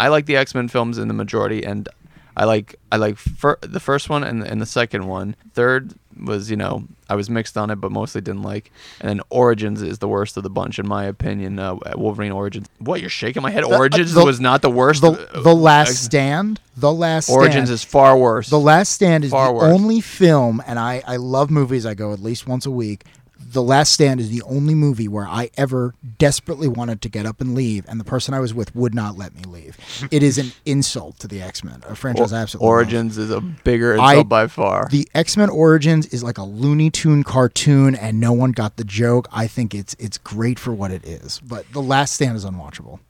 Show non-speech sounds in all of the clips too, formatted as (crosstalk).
I like the X Men films in the majority, and I like I like fir- the first one and and the second one. Third was you know I was mixed on it, but mostly didn't like. And then Origins is the worst of the bunch in my opinion. Uh, Wolverine Origins. What you're shaking my head? Origins the- was not the worst. The, Uh, the Last X- Stand. The Last Origins Stand. is far worse. The Last Stand is Far the worse. only film, and I, I love movies. I go at least once a week. The Last Stand is the only movie where I ever desperately wanted to get up and leave, and the person I was with would not let me leave. (laughs) it is an insult to the X Men, a franchise I absolutely. Origins is a bigger I- insult by far. The X Men Origins is like a Looney Tune cartoon, and no one got the joke. I think it's it's great for what it is, but The Last Stand is unwatchable.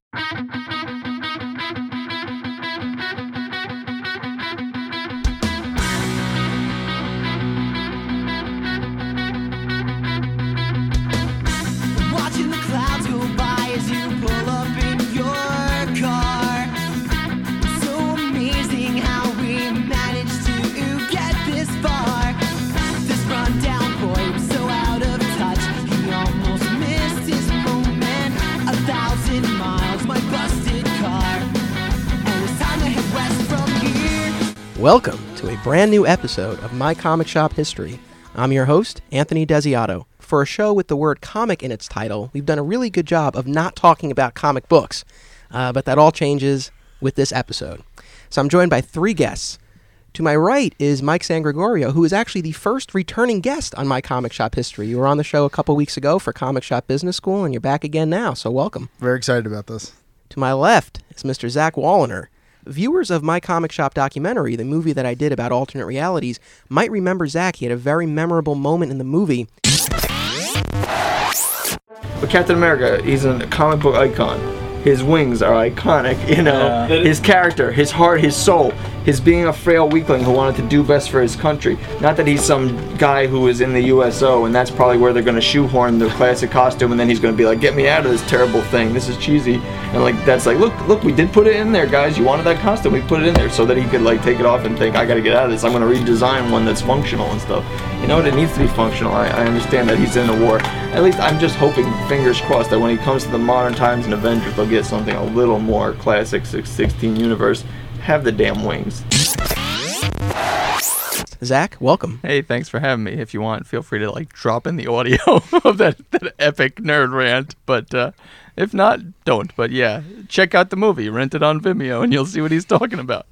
Welcome to a brand new episode of My Comic Shop History. I'm your host, Anthony Desiato. For a show with the word comic in its title, we've done a really good job of not talking about comic books, uh, but that all changes with this episode. So I'm joined by three guests. To my right is Mike San Gregorio, who is actually the first returning guest on My Comic Shop History. You were on the show a couple weeks ago for Comic Shop Business School, and you're back again now, so welcome. Very excited about this. To my left is Mr. Zach Walliner. Viewers of my comic shop documentary, the movie that I did about alternate realities, might remember Zach. He had a very memorable moment in the movie. But Captain America, he's a comic book icon. His wings are iconic, you know. His character, his heart, his soul, his being a frail weakling who wanted to do best for his country. Not that he's some guy who is in the USO and that's probably where they're going to shoehorn the classic costume and then he's going to be like, get me out of this terrible thing. This is cheesy. And like, that's like, look, look, we did put it in there, guys. You wanted that costume. We put it in there so that he could like take it off and think, I got to get out of this. I'm going to redesign one that's functional and stuff. You know what? It needs to be functional. I, I understand that he's in a war. At least I'm just hoping, fingers crossed, that when he comes to the modern times and Avengers, they'll get something a little more classic 616 universe. Have the damn wings. Zach, welcome. Hey, thanks for having me. If you want, feel free to like drop in the audio (laughs) of that, that epic nerd rant. But uh, if not, don't. But yeah, check out the movie, rent it on Vimeo, and you'll see what he's talking about.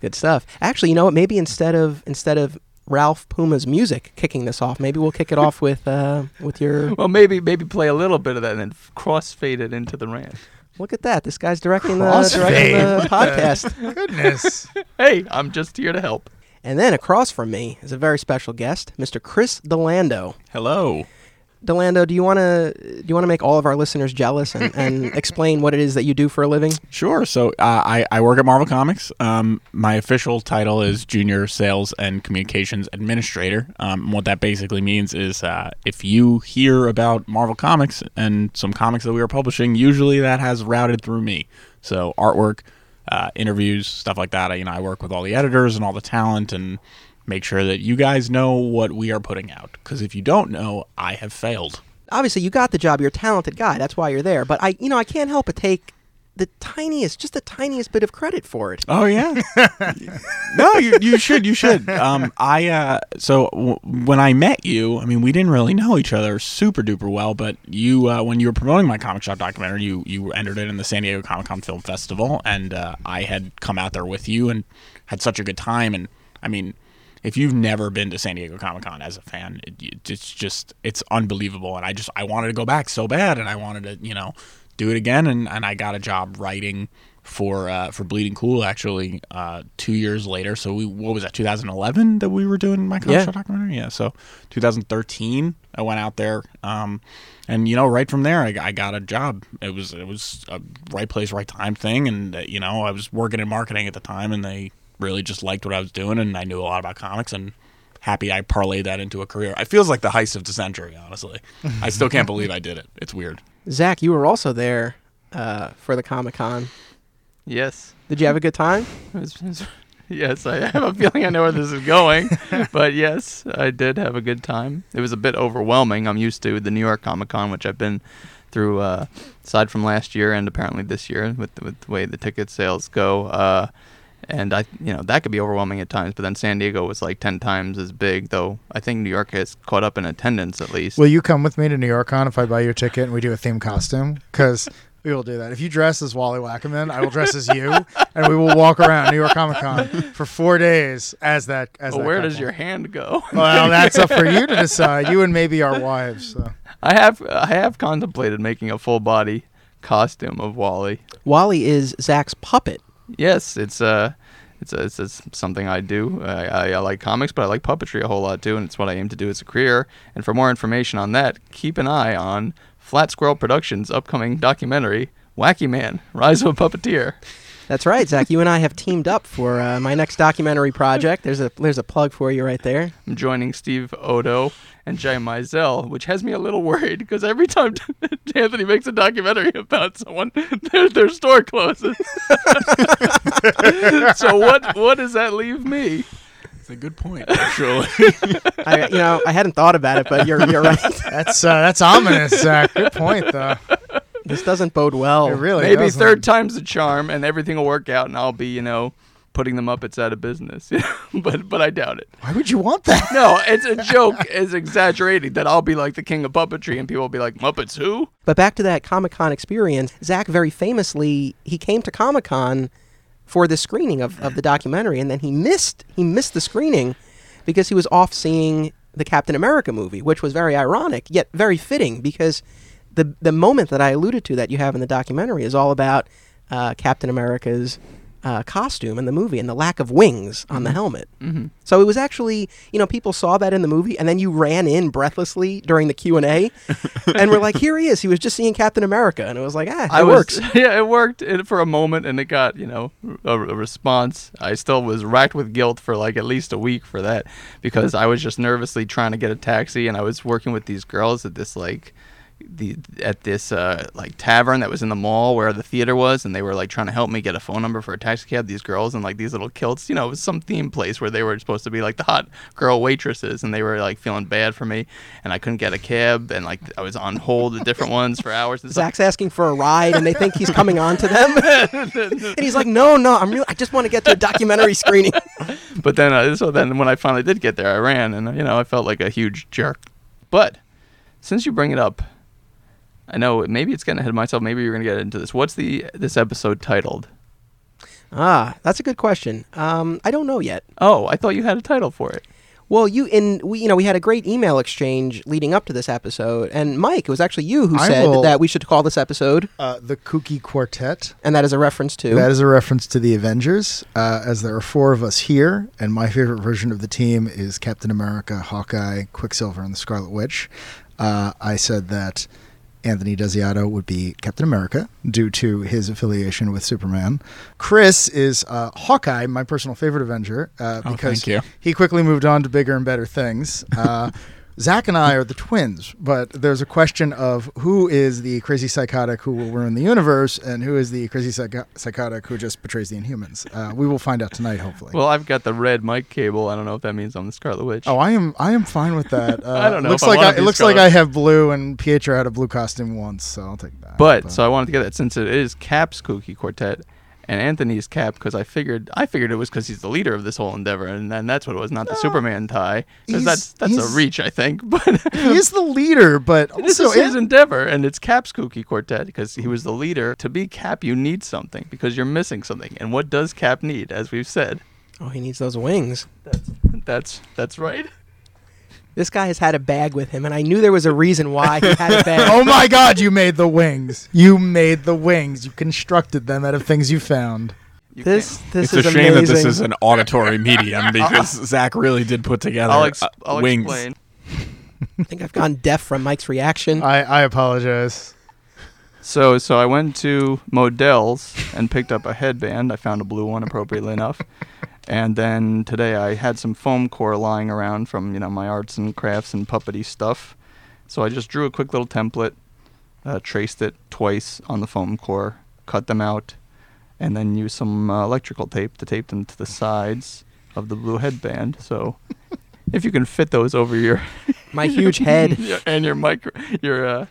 Good stuff. Actually, you know what? Maybe instead of instead of Ralph Puma's music kicking this off, maybe we'll kick it off with uh, with your. Well, maybe maybe play a little bit of that and then crossfade it into the rant. Look at that! This guy's directing the, directing the podcast. (laughs) Goodness. (laughs) Hey, I'm just here to help. And then across from me is a very special guest, Mr. Chris D'Lando. Hello. D'Lando, do you want to do you want to make all of our listeners jealous and, and (laughs) explain what it is that you do for a living? Sure. So uh, I, I work at Marvel Comics. Um, my official title is Junior Sales and Communications Administrator. Um, what that basically means is uh, if you hear about Marvel Comics and some comics that we are publishing, usually that has routed through me. So artwork, uh, interviews, stuff like that. I, you know, I work with all the editors and all the talent and make sure that you guys know what we are putting out. Because if you don't know, I have failed. Obviously, you got the job. You're a talented guy. That's why you're there. But I, you know, I can't help but take the tiniest, just the tiniest bit of credit for it. Oh yeah. (laughs) no, you you should you should. Um, I uh, so w- when I met you, I mean, we didn't really know each other super duper well, but you uh, when you were promoting my comic shop documentary, you you entered it in the San Diego Comic Con Film Festival, and uh, I had come out there with you and had such a good time. And I mean, if you've never been to San Diego Comic Con as a fan, it, it's just it's unbelievable. And I just I wanted to go back so bad, and I wanted to you know do it again. And, and I got a job writing for uh, for Bleeding Cool actually uh, two years later. So we what was that 2011 that we were doing my comic Yeah. documentary? Yeah. So 2013 I went out there, um, and you know right from there I, I got a job. It was it was a right place right time thing, and uh, you know I was working in marketing at the time, and they really just liked what I was doing, and I knew a lot about comics and. Happy I parlayed that into a career. It feels like the heist of the century, honestly. I still can't (laughs) believe I did it. It's weird. Zach, you were also there uh, for the Comic Con. Yes. Did you have a good time? (laughs) It's- it's- Yes, I have a feeling I know where this is going, (laughs) but yes, I did have a good time. It was a bit overwhelming. I'm used to the New York Comic Con, which I've been through uh, aside from last year and apparently this year with with the way the ticket sales go. Uh, and I, you know, that could be overwhelming at times. But then San Diego was like ten times as big, though. I think New York has caught up in attendance at least. Will you come with me to New York Con if I buy your ticket and we do a theme costume? Because we will do that. If you dress as Wally Wackerman, I will dress as you, (laughs) and we will walk around New York Comic Con for four days as that. As Well, that where does your hand go? Well, that's up for you to (laughs) decide. You and maybe our wives. So. I have I have contemplated making a full body costume of Wally. Wally is Zach's puppet. Yes, it's uh it's, it's, it's something I do. I, I, I like comics, but I like puppetry a whole lot too, and it's what I aim to do as a career. And for more information on that, keep an eye on Flat Squirrel Productions' upcoming documentary, Wacky Man: Rise of a Puppeteer. That's right, Zach. You and I have teamed up for uh, my next documentary project. There's a there's a plug for you right there. I'm joining Steve Odo and Jay Mizell, which has me a little worried because every time (laughs) Anthony makes a documentary about someone, (laughs) their, their store closes. (laughs) so what what does that leave me? It's a good point, actually. I, you know, I hadn't thought about it, but you're you're right. That's uh, that's ominous, Zach. Good point, though. This doesn't bode well. It really Maybe doesn't. third time's the charm, and everything will work out, and I'll be you know putting the Muppets out of business. (laughs) but but I doubt it. Why would you want that? No, it's a joke. It's exaggerating that I'll be like the king of puppetry, and people will be like Muppets who? But back to that Comic Con experience, Zach very famously he came to Comic Con for the screening of, of the documentary, and then he missed he missed the screening because he was off seeing the Captain America movie, which was very ironic yet very fitting because the the moment that I alluded to that you have in the documentary is all about uh, Captain America's uh, costume in the movie and the lack of wings on the helmet. Mm-hmm. So it was actually, you know, people saw that in the movie, and then you ran in breathlessly during the Q and A, (laughs) and we're like, "Here he is! He was just seeing Captain America," and it was like, "Ah, it I was- works." (laughs) yeah, it worked for a moment, and it got you know a, a response. I still was racked with guilt for like at least a week for that because I was just nervously trying to get a taxi, and I was working with these girls at this like the at this uh, like tavern that was in the mall where the theater was, and they were like trying to help me get a phone number for a taxi cab. These girls in like these little kilts, you know, it was some theme place where they were supposed to be like the hot girl waitresses, and they were like feeling bad for me, and I couldn't get a cab, and like I was on hold with different ones for hours. And. Zach's asking for a ride, and they think he's coming on to them, (laughs) and he's like, "No, no, I'm really, I just want to get to a documentary screening." (laughs) But then, uh, so then when I finally did get there, I ran, and you know, I felt like a huge jerk. But since you bring it up, I know maybe it's getting ahead of myself. Maybe you're gonna get into this. What's the this episode titled? ah, that's a good question. Um, I don't know yet. Oh, I thought you had a title for it. Well, you in we you know we had a great email exchange leading up to this episode, and Mike, it was actually you who I said will- that we should call this episode, Uh, the Kooky Quartet. and that is a reference to. That is a reference to the Avengers, uh, as there are four of us here, and my favorite version of the team is Captain America, Hawkeye, Quicksilver, and the Scarlet Witch. Uh, I said that Anthony Desiato would be Captain America due to his affiliation with Superman. Chris is uh, Hawkeye, my personal favorite Avenger, uh, Oh, because you. he quickly moved on to bigger and better things. Uh, (laughs) Zach and I are the twins, but there's a question of who is the crazy psychotic who will ruin the universe and who is the crazy psycho- psychotic who just betrays the Inhumans. Uh, we will find out tonight, hopefully. Well, I've got the red mic cable. I don't know if that means I'm the Scarlet Witch. oh, I am I am fine with that. Uh, (laughs) I don't know Looks like I, it looks like I have blue, and Pietro had a blue costume once, so I'll take that. but so I wanted to get that since it is Cap's Kooky Quartet and Anthony's Cap because I figured I figured it was because he's the leader of this whole endeavor, and then that's what it was, not the Superman tie. Because that's that's a reach, I think. (laughs) But he's the leader, but (laughs) This also is his endeavor, and it's Cap's Kooky Quartet because he was the leader. To be Cap, you need something because you're missing something. And what does Cap need? As we've said, oh, he needs those wings. That's that's that's right. (laughs) This guy has had a bag with him, and I knew there was a reason why he had a (laughs) bag. oh my God! You made the wings. You made the wings. You constructed them out of things you found. You this can't- this it's is a shame amazing. that this is an auditory medium (laughs) because Zach really did put together I'll, ex- uh, I'll wings. explain. I think I've gone deaf from Mike's reaction. I, I apologize. So so I went to Modell's and picked up a headband. I found a blue one, appropriately enough. And then today I had some foam core lying around from you know my arts and crafts and puppety stuff. So I just drew a quick little template, uh, traced it twice on the foam core, cut them out, and then used some uh, electrical tape to tape them to the sides of the blue headband. So (laughs) if you can fit those over your My huge head. (laughs) And your micro, your uh,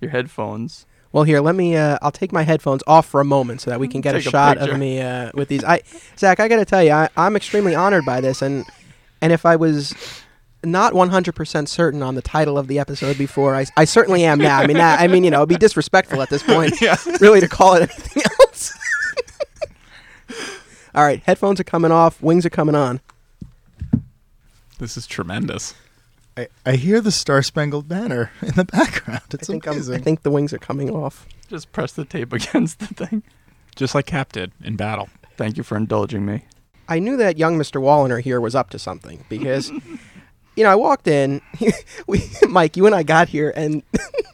your headphones. Well, here, let me. Uh, I'll take my headphones off for a moment so that we can get a Take a shot of me uh, with these. I, Zach, I got to tell you, I, I'm extremely honored by this, and and if I was not 100% certain on the title of the episode before, I, I certainly am now. I mean, that, I mean, you know, it'd be disrespectful at this point, (laughs) really, to call it anything else. (laughs) All right, headphones are coming off, wings are coming on. This is tremendous. I, I hear the Star Spangled Banner in the background. It's I think, I'm, amazing. I think the wings are coming off. Just press the tape (laughs) against the thing. Just like Cap did in battle. Thank you for indulging me. I knew that young Mr. Walliner here was up to something because, (laughs) you know, I walked in. (laughs) we, Mike, you and I got here, and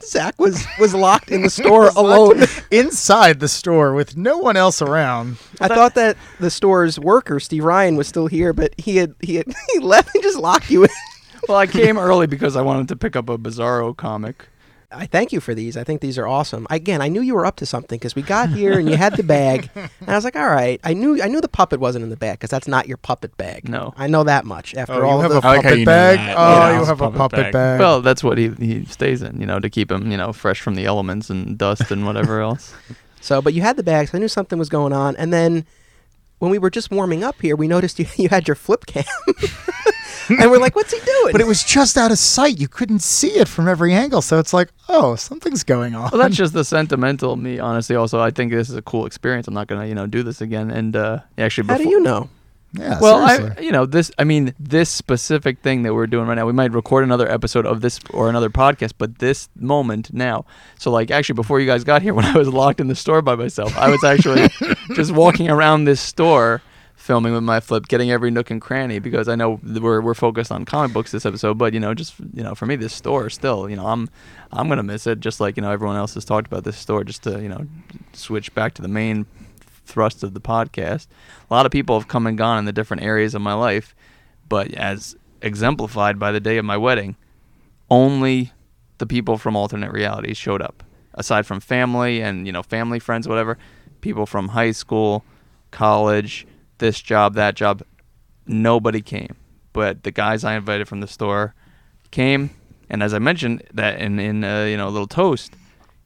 Zach was was locked in the store alone. Inside the store with no one else around. I thought that the store's worker, Steve Ryan, was still here, but he had he had he left and just locked you in. Well, I came early because I wanted to pick up a Bizarro comic. I thank you for these. I think these are awesome. Again, I knew you were up to something because we got here and you had the bag, (laughs) and I was like, all right. I knew I knew the puppet wasn't in the bag because that's not your puppet bag. No. I know that much. After Oh, all you have of a the I like how puppet you know bag? Oh, Yeah, you have a puppet puppet bag. bag. Well, that's what he he stays in, you know, to keep him, you know, fresh from the elements and dust and whatever (laughs) else. So, but you had the bag, so I knew something was going on. And then when we were just warming up here, we noticed you, (laughs) you had your flip cam. And we're like, what's he doing? but it was just out of sight. You couldn't see it from every angle. So it's like, oh, something's going on. Well, that's just the sentimental me, honestly. Also, I think this is a cool experience. I'm not gonna, you know, do this again. And uh, actually, How do you know? yeah, Well. I, you know, this. I mean, this specific thing that we're doing right now. We might record another episode of this or another podcast, but this moment now. So, like, actually, before you guys got here, (laughs) when I was locked in the store by myself, I was actually (laughs) just walking around this store, filming with my flip, getting every nook and cranny because I know we're we're focused on comic books this episode. But you know, just you know, for me, this store still, you know, I'm I'm gonna miss it, just like you know everyone else has talked about this store. Just to you know, switch back to the main thrust of the podcast. A lot of people have come and gone in the different areas of my life, but as exemplified by the day of my wedding, only the people from alternate realities showed up. Aside from family and, you know, family friends whatever, people from high school, college, this job, that job, nobody came. But the guys I invited from the store came, and as I mentioned that in in uh, you know a little toast,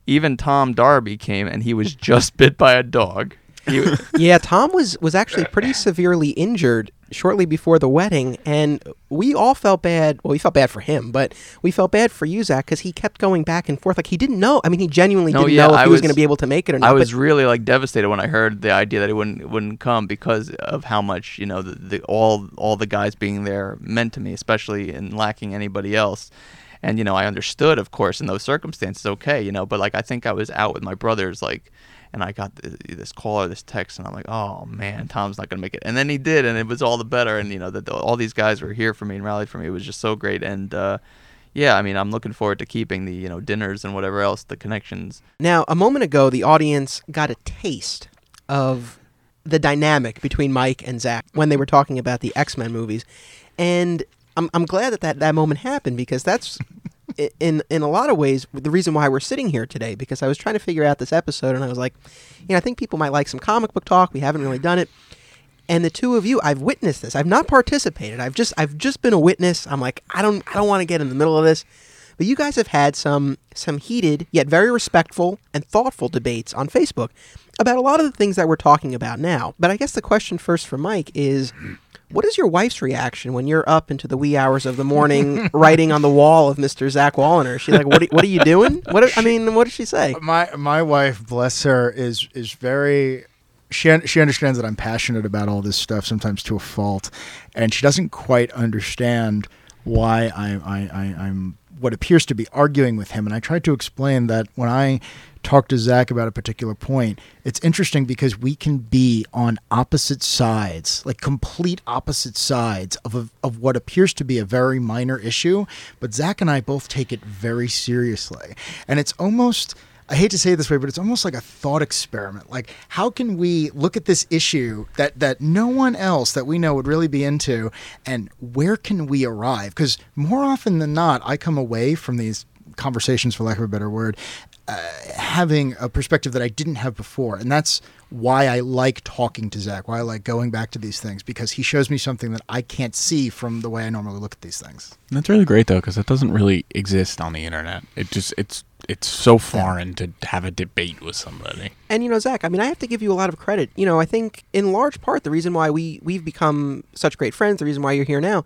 even Tom Darby came, and he was just (laughs) bit by a dog. He, (laughs) yeah, Tom was was actually pretty severely injured shortly before the wedding, and we all felt bad. Well, we felt bad for him, but we felt bad for you, Zach, because he kept going back and forth. Like he didn't know. I mean, he genuinely No, didn't yeah, know if I he was, was- going to be able to make it or not. I was really like devastated when I heard the idea that it wouldn't wouldn't come because of how much you know the, the all all the guys being there meant to me, especially in lacking anybody else. And you know, I understood, of course, in those circumstances, okay, you know, but like I think I was out with my brothers, like, and I got th- this call or this text, and I'm like, oh man, Tom's not gonna make it, and then he did, and it was all the better, and you know, that all these guys were here for me and rallied for me. It was just so great, and uh, yeah, I mean, I'm looking forward to keeping the you know dinners and whatever else, the connections. Now, a moment ago, the audience got a taste of the dynamic between Mike and Zach when they were talking about the X Men movies, and I'm I'm glad that that, that moment happened because that's in in a lot of ways the reason why we're sitting here today. Because I was trying to figure out this episode, and I was like, you know, I think people might like some comic book talk. We haven't really done it. And the two of you, I've witnessed this. I've not participated. I've just I've just been a witness. I'm like, I don't I don't want to get in the middle of this. But you guys have had some some heated yet very respectful and thoughtful debates on Facebook about a lot of the things that we're talking about now. But I guess the question first for Mike is what is your wife's reaction when you're up into the wee hours of the morning (laughs) writing on the wall of Mr. Zach Walliner? She's like, "What? Are, what are you doing? What? Are, I mean, what does she say?" my my wife, bless her, is is very. She she understands that I'm passionate about all this stuff, sometimes to a fault, and she doesn't quite understand why I, I, I I'm what appears to be arguing with him. And I tried to explain that when I talk to Zach about a particular point, it's interesting because we can be on opposite sides, like complete opposite sides of a, of what appears to be a very minor issue, but Zach and I both take it very seriously, and it's almost. I hate to say it this way, but it's almost like a thought experiment. Like, how can we look at this issue that that no one else that we know would really be into, and where can we arrive? Because more often than not, I come away from these conversations, for lack of a better word, uh, having a perspective that I didn't have before, and that's why I like talking to Zach. Why I like going back to these things because he shows me something that I can't see from the way I normally look at these things. That's really great though, because it doesn't really exist on the internet. It just it's it's so foreign to have a debate with somebody. And you know, Zach, I mean, I have to give you a lot of credit. You know, I think in large part the reason why we we've become such great friends, the reason why you're here now,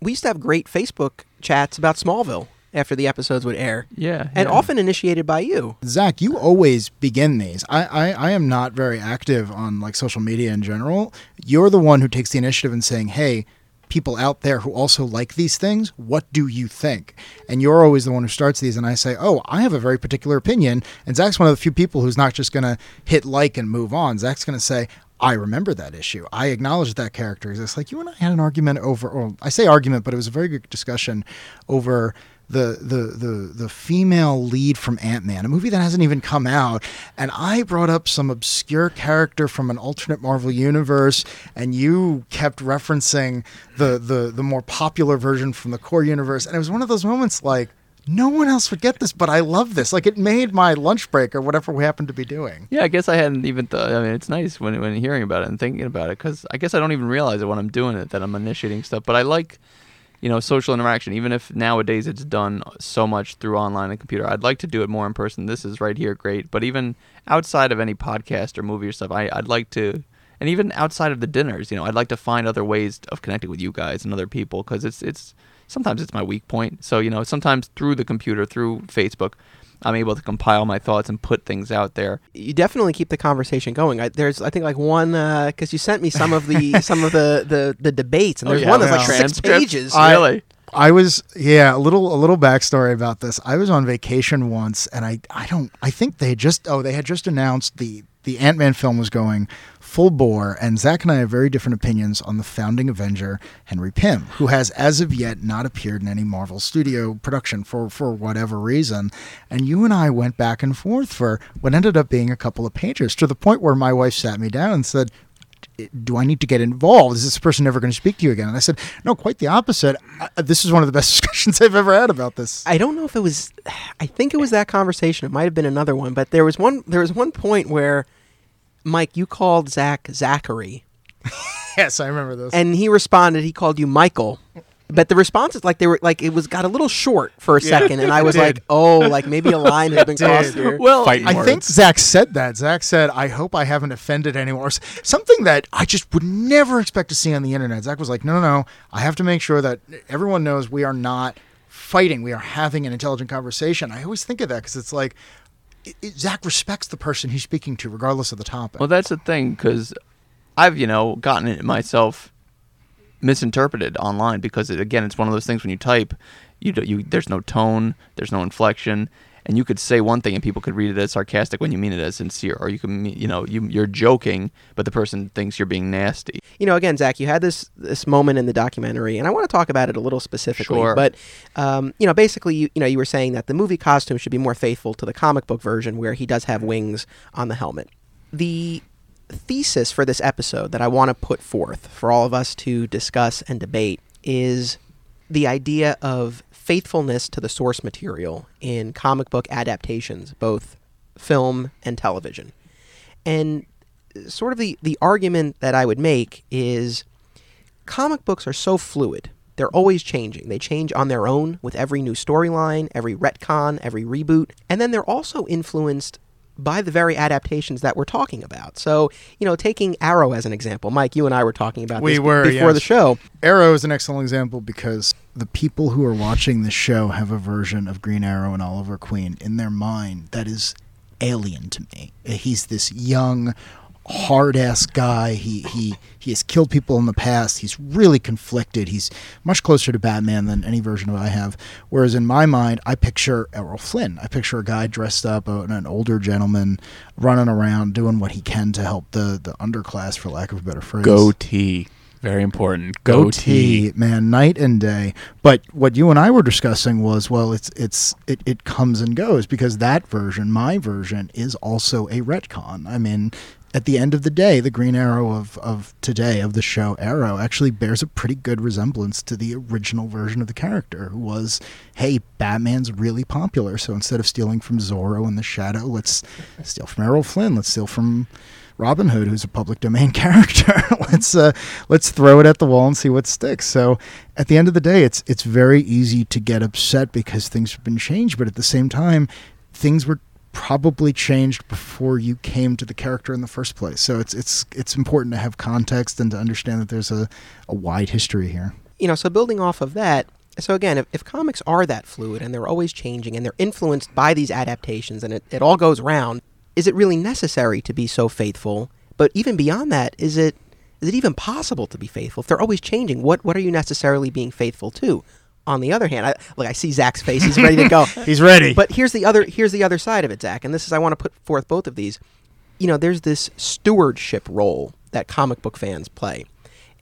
we used to have great Facebook chats about Smallville after the episodes would air. Yeah, And yeah. often initiated by you. Zach, you always begin these. I, I, I am not very active on like social media in general. You're the one who takes the initiative in saying, "Hey, people out there who also like these things, what do you think?" And you're always the one who starts these. And I say, "Oh, I have a very particular opinion." And Zach's one of the few people who's not just going to hit like and move on. Zach's going to say. I remember that issue. I acknowledge that character. It's like you and I had an argument over, or I say argument, but it was a very good discussion over the the the the female lead from Ant Man, a movie that hasn't even come out, and I brought up some obscure character from an alternate Marvel universe, and you kept referencing the the the more popular version from the core universe, and it was one of those moments like. No one else would get this, but I love this. Like it made my lunch break or whatever we happened to be doing. Yeah, I guess I hadn't even thought. I mean, it's nice when when hearing about it and thinking about it because I guess I don't even realize it when I'm doing it that I'm initiating stuff. But I like, you know, social interaction. Even if nowadays it's done so much through online and computer, I'd like to do it more in person. This is right here, great. But even outside of any podcast or movie or stuff, I, I'd like to. And even outside of the dinners, you know, I'd like to find other ways of connecting with you guys and other people because it's it's sometimes it's my weak point. So you know, sometimes through the computer, through Facebook, I'm able to compile my thoughts and put things out there. You definitely keep the conversation going. I, there's, I think, like one uh, because you sent me some of the (laughs) some of the, the the debates, and Oh, there's yeah, one that's the like six pages. I- really? I was yeah, a little a little backstory about this. I was on vacation once and I I don't I think they had just oh they had just announced the the Ant Man film was going full bore and Zach and I have very different opinions on the founding Avenger Henry Pym, who has as of yet not appeared in any Marvel studio production for for whatever reason. And you and I went back and forth for what ended up being a couple of pages to the point where my wife sat me down and said do I need to get involved? Is this person never going to speak to you again? And I said, no, quite the opposite. I, this is one of the best (laughs) discussions I've ever had about this. I don't know if it was. I think it was that conversation. It might have been another one, but there was one. There was one point where, Mike, you called Zach Zachary, (laughs) yes, I remember this. and he responded. He called you Michael. But the responses, like they were, like it was got a little short for a second, and I (laughs) was did. like, "Oh, like maybe a line has been crossed here." Well, Fighting I words. think Zach said that. Zach said, I hope I haven't offended anyone. Or something that I just would never expect to see on the internet. Zach was like, no, no, no. I have to make sure that everyone knows we are not fighting. We are having an intelligent conversation. I always think of that because it's like, it, it- Zach respects the person he's speaking to, regardless of the topic. Well, that's the thing because I've you know gotten it myself misinterpreted online because it, again it's one of those things when you type you you there's no tone there's no inflection and you could say one thing and people could read it as sarcastic when you mean it as sincere or you can mean you know you you're joking but the person thinks you're being nasty you know, again, Zach, you had this this moment in the documentary, and I want to talk about it a little specifically. Sure. But um, you know, basically, you, you know, you were saying that the movie costume should be more faithful to the comic book version, where he does have wings on the helmet. The thesis for this episode that I want to put forth for all of us to discuss and debate is the idea of faithfulness to the source material in comic book adaptations, both film and television. And sort of the, the argument that I would make is comic books are so fluid. They're always changing. They change on their own with every new storyline, every retcon, every reboot. And then they're also influenced by the very adaptations that we're talking about. So, you know, taking Arrow as an example, Mike, you and I were talking about We this were, before yes. the show. Arrow is an excellent example because the people who are watching the show have a version of Green Arrow and Oliver Queen in their mind that is alien to me. He's this young, hard ass guy. He he he has killed people in the past. He's really conflicted. He's much closer to Batman than any version of I have. Whereas in my mind, I picture Errol Flynn. I picture a guy dressed up, uh, an older gentleman, running around doing what he can to help the the underclass, for lack of a better phrase Goatee. Very important. goatee, man, night and day. But what you and I were discussing was, well, it's it's it, it comes and goes because that version, my version, is also a retcon. I mean, at the end of the day, the Green Arrow of of today of the show Arrow actually bears a pretty good resemblance to the original version of the character, who was, hey, Batman's really popular, so instead of stealing from Zorro and the Shadow, let's steal from Errol Flynn. Let's steal from Robin Hood, who's a public domain (laughs) character. (laughs) let's uh, let's throw it at the wall and see what sticks. So at the end of the day, it's it's very easy to get upset because things have been changed, but at the same time, things were probably changed before you came to the character in the first place. So it's it's it's important to have context and to understand that there's a, a wide history here. you know, so building off of that, so again, if, if comics are that fluid and they're always changing and they're influenced by these adaptations and it, it all goes round, is it really necessary to be so faithful? But even beyond that, is it is it even possible to be faithful? If they're always changing, what what are you necessarily being faithful to? On the other hand, I, look, I see Zach's face; he's ready to go. (laughs) He's ready. But here's the other here's the other side of it, Zach, and this is I want to put forth both of these. You know, there's this stewardship role that comic book fans play.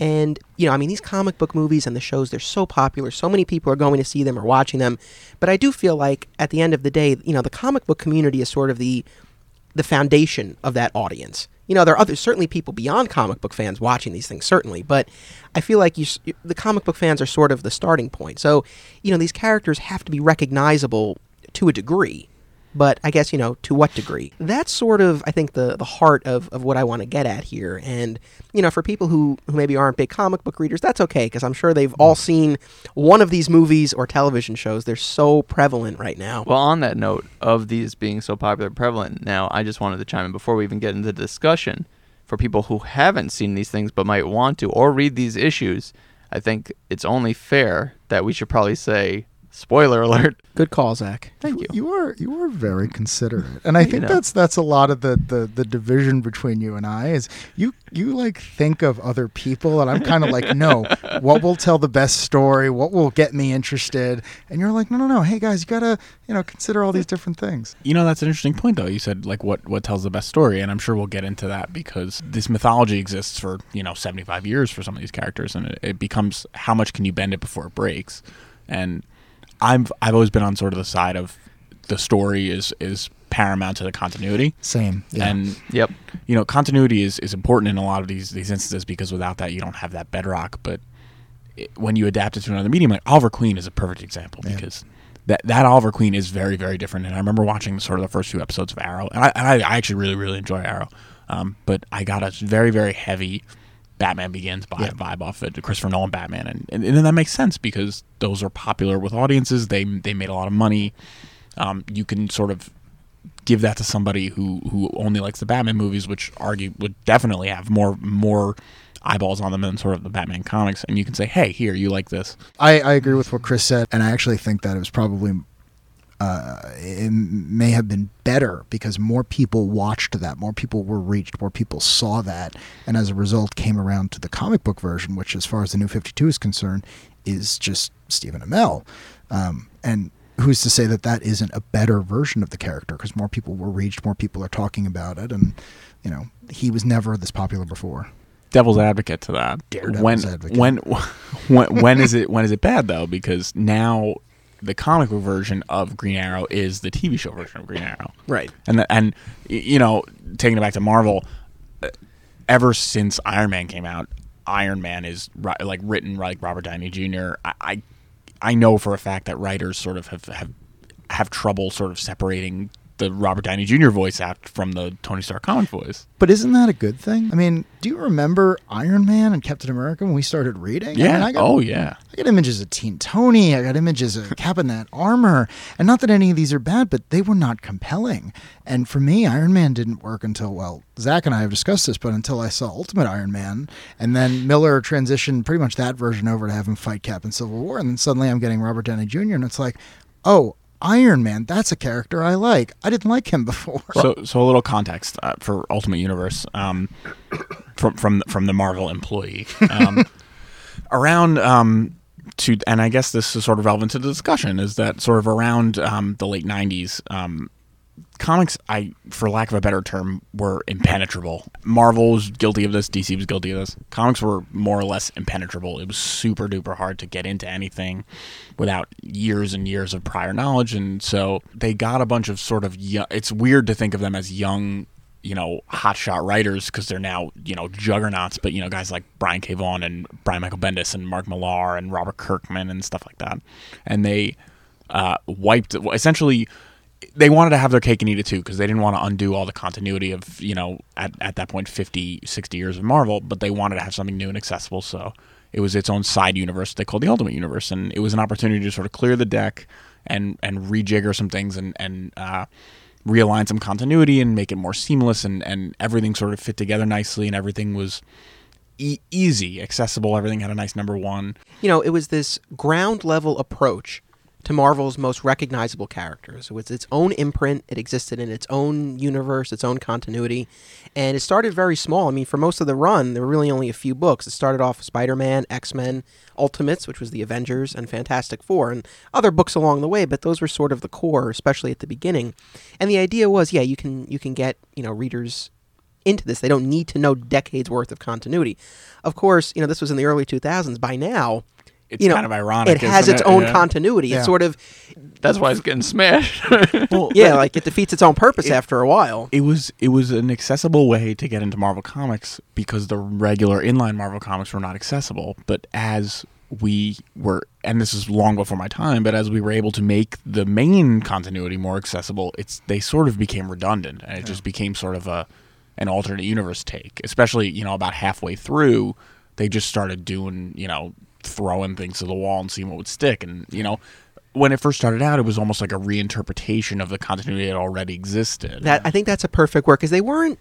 And, you know, I mean, these comic book movies and the shows, they're so popular. So many people are going to see them or watching them. But I do feel like at the end of the day, you know, the comic book community is sort of the the foundation of that audience. You know, there are other certainly people beyond comic book fans watching these things, certainly, but I feel like you, the comic book fans are sort of the starting point. So, you know, these characters have to be recognizable to a degree, but I guess you know to what degree. That's sort of I think the the heart of, of what I want to get at here. And you know, for people who who maybe aren't big comic book readers, that's okay because I'm sure they've all seen one of these movies or television shows. They're so prevalent right now. Well, on that note of these being so popular prevalent now, I just wanted to chime in before we even get into the discussion. For people who haven't seen these things but might want to or read these issues, I think it's only fair that we should probably say, spoiler alert. Good call, Zach. Thank you. You are you are very considerate, and I think know. that's that's a lot of the, the the division between you and I is you you like think of other people, and I'm kind of like no, what will tell the best story, what will get me interested, and you're like no no no, hey guys, you gotta you know consider all these different things. You know, that's an interesting point, though. You said like what what tells the best story, and I'm sure we'll get into that because this mythology exists for you know 75 years for some of these characters, and it, it becomes how much can you bend it before it breaks. And I've I've always been on sort of the side of the story is is paramount to the continuity, Same, yeah. and Yep. you know continuity is, is important in a lot of these these instances because without that you don't have that bedrock but it, when you adapt it to another medium like oliver queen is a perfect example Yeah. because that that oliver queen is very very different and i remember watching sort of the first few episodes of arrow and i, and I, I actually really really enjoy arrow um, but i got a very very heavy batman begins by Yeah. vibe off it christopher nolan batman and, and, and that makes sense because those are popular with audiences they they made a lot of money um, you can sort of give that to somebody who who only likes the Batman movies, which argue would definitely have more more eyeballs on them than sort of the Batman comics, and you can say, hey, here, you like this. I, I agree with what Chris said, and I actually think that it was probably uh, it may have been better because more people watched that, more people were reached, more people saw that, and as a result, came around to the comic book version, which, as far as the New Fifty Two is concerned, is just Stephen Amell, um, and. Who's to say that that isn't a better version of the character? Because more people were reached, more people are talking about it, and you know he was never this popular before. Devil's advocate to that. Daredevil's when, advocate. when (laughs) when when is it when is it bad though? Because now the comic book version of Green Arrow is the TV show version of Green Arrow. Right. and the, and you know taking it back to Marvel, uh, ever since Iron Man came out, Iron Man is like written like Robert Downey Jr. I, I I know for a fact that writers sort of have have have trouble sort of separating the Robert Downey Jr. voice act from the Tony Stark comic voice. But isn't that a good thing? I mean, do you remember Iron Man and Captain America when we started reading? I mean, Yeah. I got, oh yeah. I got images of Teen Tony. I got images of (laughs) Cap in that armor. And not that any of these are bad, but they were not compelling. And for me, Iron Man didn't work until, well, Zach and I have discussed this, but until I saw Ultimate Iron Man. And then Millar transitioned pretty much that version over to have him fight Cap in Civil War. And then suddenly I'm getting Robert Downey Jr. And it's like, oh, Iron Man, that's a character I like. I didn't like him before. So, so a little context uh, for Ultimate Universe um, from from from the Marvel employee um, (laughs) around um, to, and I guess this is sort of relevant to the discussion is that sort of around um, the late '90s, um, comics, I for lack of a better term, were impenetrable. Marvel was guilty of this. DC was guilty of this. Comics were more or less impenetrable. It was super duper hard to get into anything without years and years of prior knowledge, and so they got a bunch of sort of. Young, it's weird to think of them as young. You know, hotshot writers because they're now you know juggernauts. But you know, guys like Brian K. Vaughan and Brian Michael Bendis and Mark Millar and Robert Kirkman and stuff like that, and they uh, wiped essentially they wanted to have their cake and eat it too because they didn't want to undo all the continuity of you know at, at that point 50 60 years of marvel but they wanted to have something new and accessible so it was its own side universe they called the ultimate universe and it was an opportunity to sort of clear the deck and and rejigger some things and and uh, realign some continuity and make it more seamless and and everything sort of fit together nicely and everything was e- easy, accessible. Everything had a nice number one. You know, it was this ground level approach to Marvel's most recognizable characters. It was its own imprint. It existed in its own universe, its own continuity, and it started very small. I mean, for most of the run, there were really only a few books. It started off with Spider-Man, X-Men, Ultimates, which was the Avengers, and Fantastic Four, and other books along the way. But those were sort of the core, especially at the beginning. And the idea was, yeah, you can you can get you know readers into this. They don't need to know decades worth of continuity. Of course, you know this was in the early 2000s. By now, It's you know, kind of ironic. It has isn't its it? own Yeah. continuity. Yeah. It's sort of That's why it's getting smashed. (laughs) Well, yeah, like it defeats its own purpose after a while. it was it was an accessible way to get into Marvel Comics because the regular inline Marvel comics were not accessible. But as we were, and this is long before my time, but as we were able to make the main continuity more accessible, it's they sort of became redundant, and it just became sort of a an alternate universe take. Especially you know about halfway through, they just started doing you know throwing things to the wall and seeing what would stick, and you know. When it first started out, it was almost like a reinterpretation of the continuity that already existed. That I think that's a perfect word because they weren't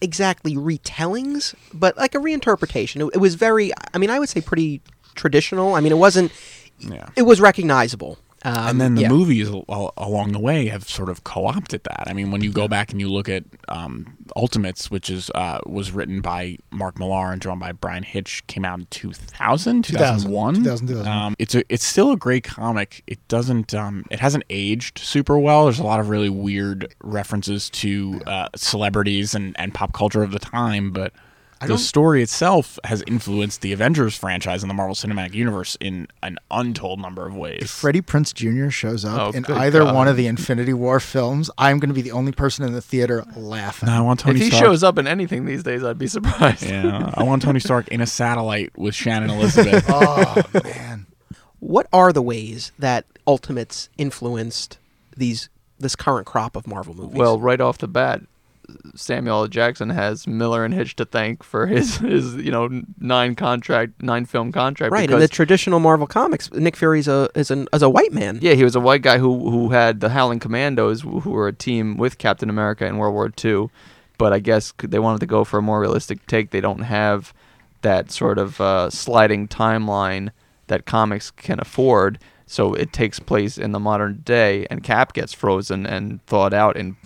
exactly retellings, but like a reinterpretation. It, it was very, I mean, I would say pretty traditional. I mean, it wasn't. Yeah. It was recognizable. Um, and then the yeah. movies al- al- along the way have sort of co-opted that. I mean, when you go back and you look at um, Ultimates, which is uh, was written by Mark Millar and drawn by Bryan Hitch, came out in 2000, 2001. 2000, 2001. Um, it's a it's still a great comic. It doesn't um, it hasn't aged super well. There's a lot of really weird references to uh, celebrities and, and pop culture of the time, but. The story itself has influenced the Avengers franchise and the Marvel Cinematic Universe in an untold number of ways. If Freddie Prinze Jr. shows up Oh, in either God. one of the Infinity War films, I'm going to be the only person in the theater laughing. No, I want Tony. if he Stark. shows up in anything these days, I'd be surprised. Yeah, I want Tony Stark in a satellite with Shannon (laughs) Elizabeth. oh man, What are the ways that Ultimates influenced these this current crop of Marvel movies? Well, right off the bat, Samuel L. Jackson has Millar and Hitch to thank for his his you know nine contract nine film contract. right in the traditional Marvel comics, Nick Fury's a is an is a white man. Yeah, he was a white guy who who had the Howling Commandos, who who were a team with Captain America in World War II. But I guess they wanted to go for a more realistic take. They don't have that sort of uh, sliding timeline that comics can afford. So it takes place in the modern day, and Cap gets frozen and thawed out in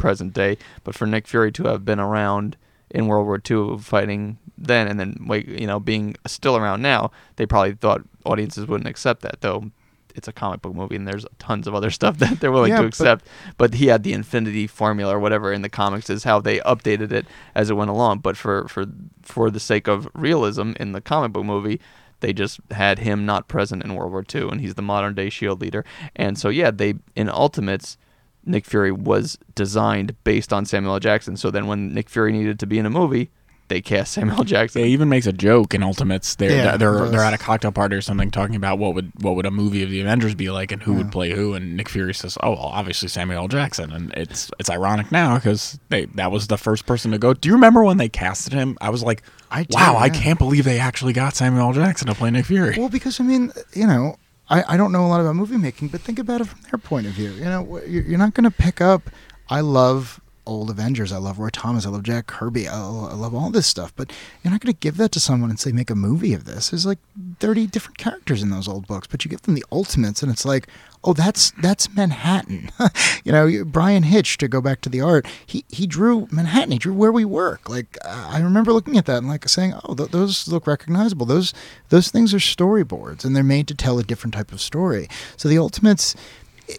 present day. But for Nick Fury to have been around in World War II fighting then, and then wait, you know, being still around now, they probably thought audiences wouldn't accept that. Though it's a comic book movie, and there's tons of other (laughs) stuff that they're willing Yeah, to but- accept. But, he had the Infinity formula or whatever in the comics is how they updated it as it went along. But for for for the sake of realism in the comic book movie. They just had him not present in World War II, and he's the modern day Shield leader. And so, yeah, they in Ultimates, Nick Fury was designed based on Samuel L. Jackson. So then when Nick Fury needed to be in a movie, they cast (laughs) Samuel Jackson. They even makes a joke in Ultimates. They're Yeah, they're they're at a cocktail party or something, talking about what would what would a movie of the Avengers be like, and who would play who. And Nick Fury says, "Oh, well, obviously Samuel L. Jackson." And it's it's ironic now because they that was the first person to go. Do you remember when they casted him? I was like, I do, "Wow, I can't believe they actually got Samuel L. Jackson to play Nick Fury." Well, because I mean, you know, I, I don't know a lot about movie making, but think about it from their point of view. You know, you're you're not going to pick up. I love old Avengers. I love Roy Thomas. I love Jack Kirby. I, I love all this stuff. But you're not going to give that to someone and say make a movie of this. There's like 30 different characters in those old books, but you give them the Ultimates, and it's like, oh, that's that's Manhattan. (laughs) you know, Bryan Hitch to go back to the art. He he drew Manhattan. He drew where we work. Like I remember looking at that and like saying, oh, th- those look recognizable. Those those things are storyboards, and they're made to tell a different type of story. So the Ultimates,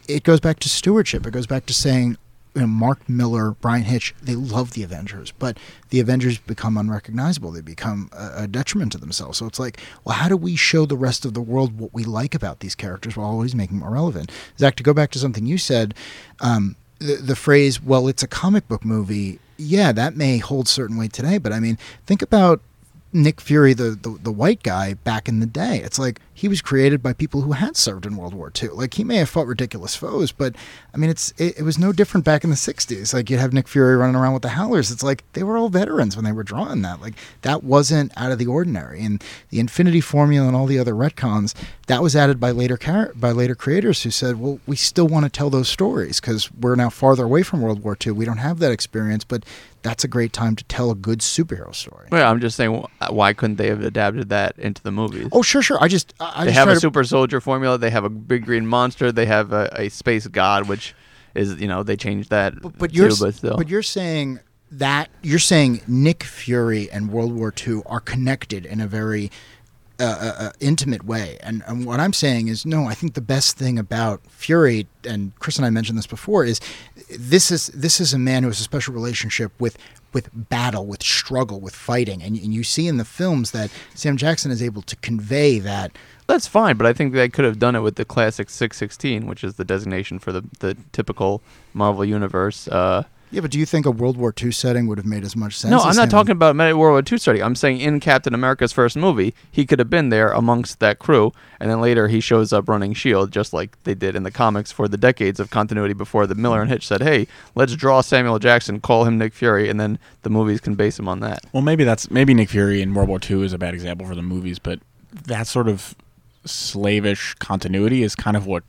it goes back to stewardship. It goes back to saying. You know, Mark Millar, Bryan Hitch, they love the Avengers, but the Avengers become unrecognizable. They become a, a detriment to themselves. So it's like, well, how do we show the rest of the world what we like about these characters while always making them more relevant? Zach, to go back to something you said, um, the, the phrase, well, it's a comic book movie, yeah, that may hold certain weight today, but I mean, think about Nick Fury, the, the the white guy back in the day. It's like he was created by people who had served in World War II. Like he may have fought ridiculous foes, but I mean, it's it, it was no different back in the '60s. Like you'd have Nick Fury running around with the Howlers. It's like they were all veterans when they were drawing that. Like that wasn't out of the ordinary. And the Infinity Formula and all the other retcons that was added by later char- by later creators who said, well, we still want to tell those stories because we're now farther away from World War II. We don't have that experience, but that's a great time to tell a good superhero story. Well, I'm just saying, why couldn't they have adapted that into the movies? Oh, sure, sure. I just I I they just have a to- super soldier formula. They have a big green monster. They have a, a space god, which is you know they changed that But, but too, you're but still. but you're saying that you're saying Nick Fury and World War II are connected in a very uh, intimate way, and, and what I'm saying is no. I think the best thing about Fury, and Chris and I mentioned this before, is this is this is a man who has a special relationship with with battle, with struggle, with fighting, and, and you see in the films that Sam Jackson is able to convey that. That's fine, but I think they could have done it with the classic 616, which is the designation for the the typical Marvel universe. Uh, Yeah, but do you think a World War II setting would have made as much sense? no, I'm not him- talking about Medi- World War II setting. I'm saying in Captain America's first movie, he could have been there amongst that crew, and then later he shows up running Shield, just like they did in the comics for the decades of continuity before the Millar and Hitch said, "Hey, let's draw Samuel Jackson, call him Nick Fury," and then the movies can base him on that. Well, maybe that's maybe Nick Fury in World War II is a bad example for the movies, but that sort of slavish continuity is kind of what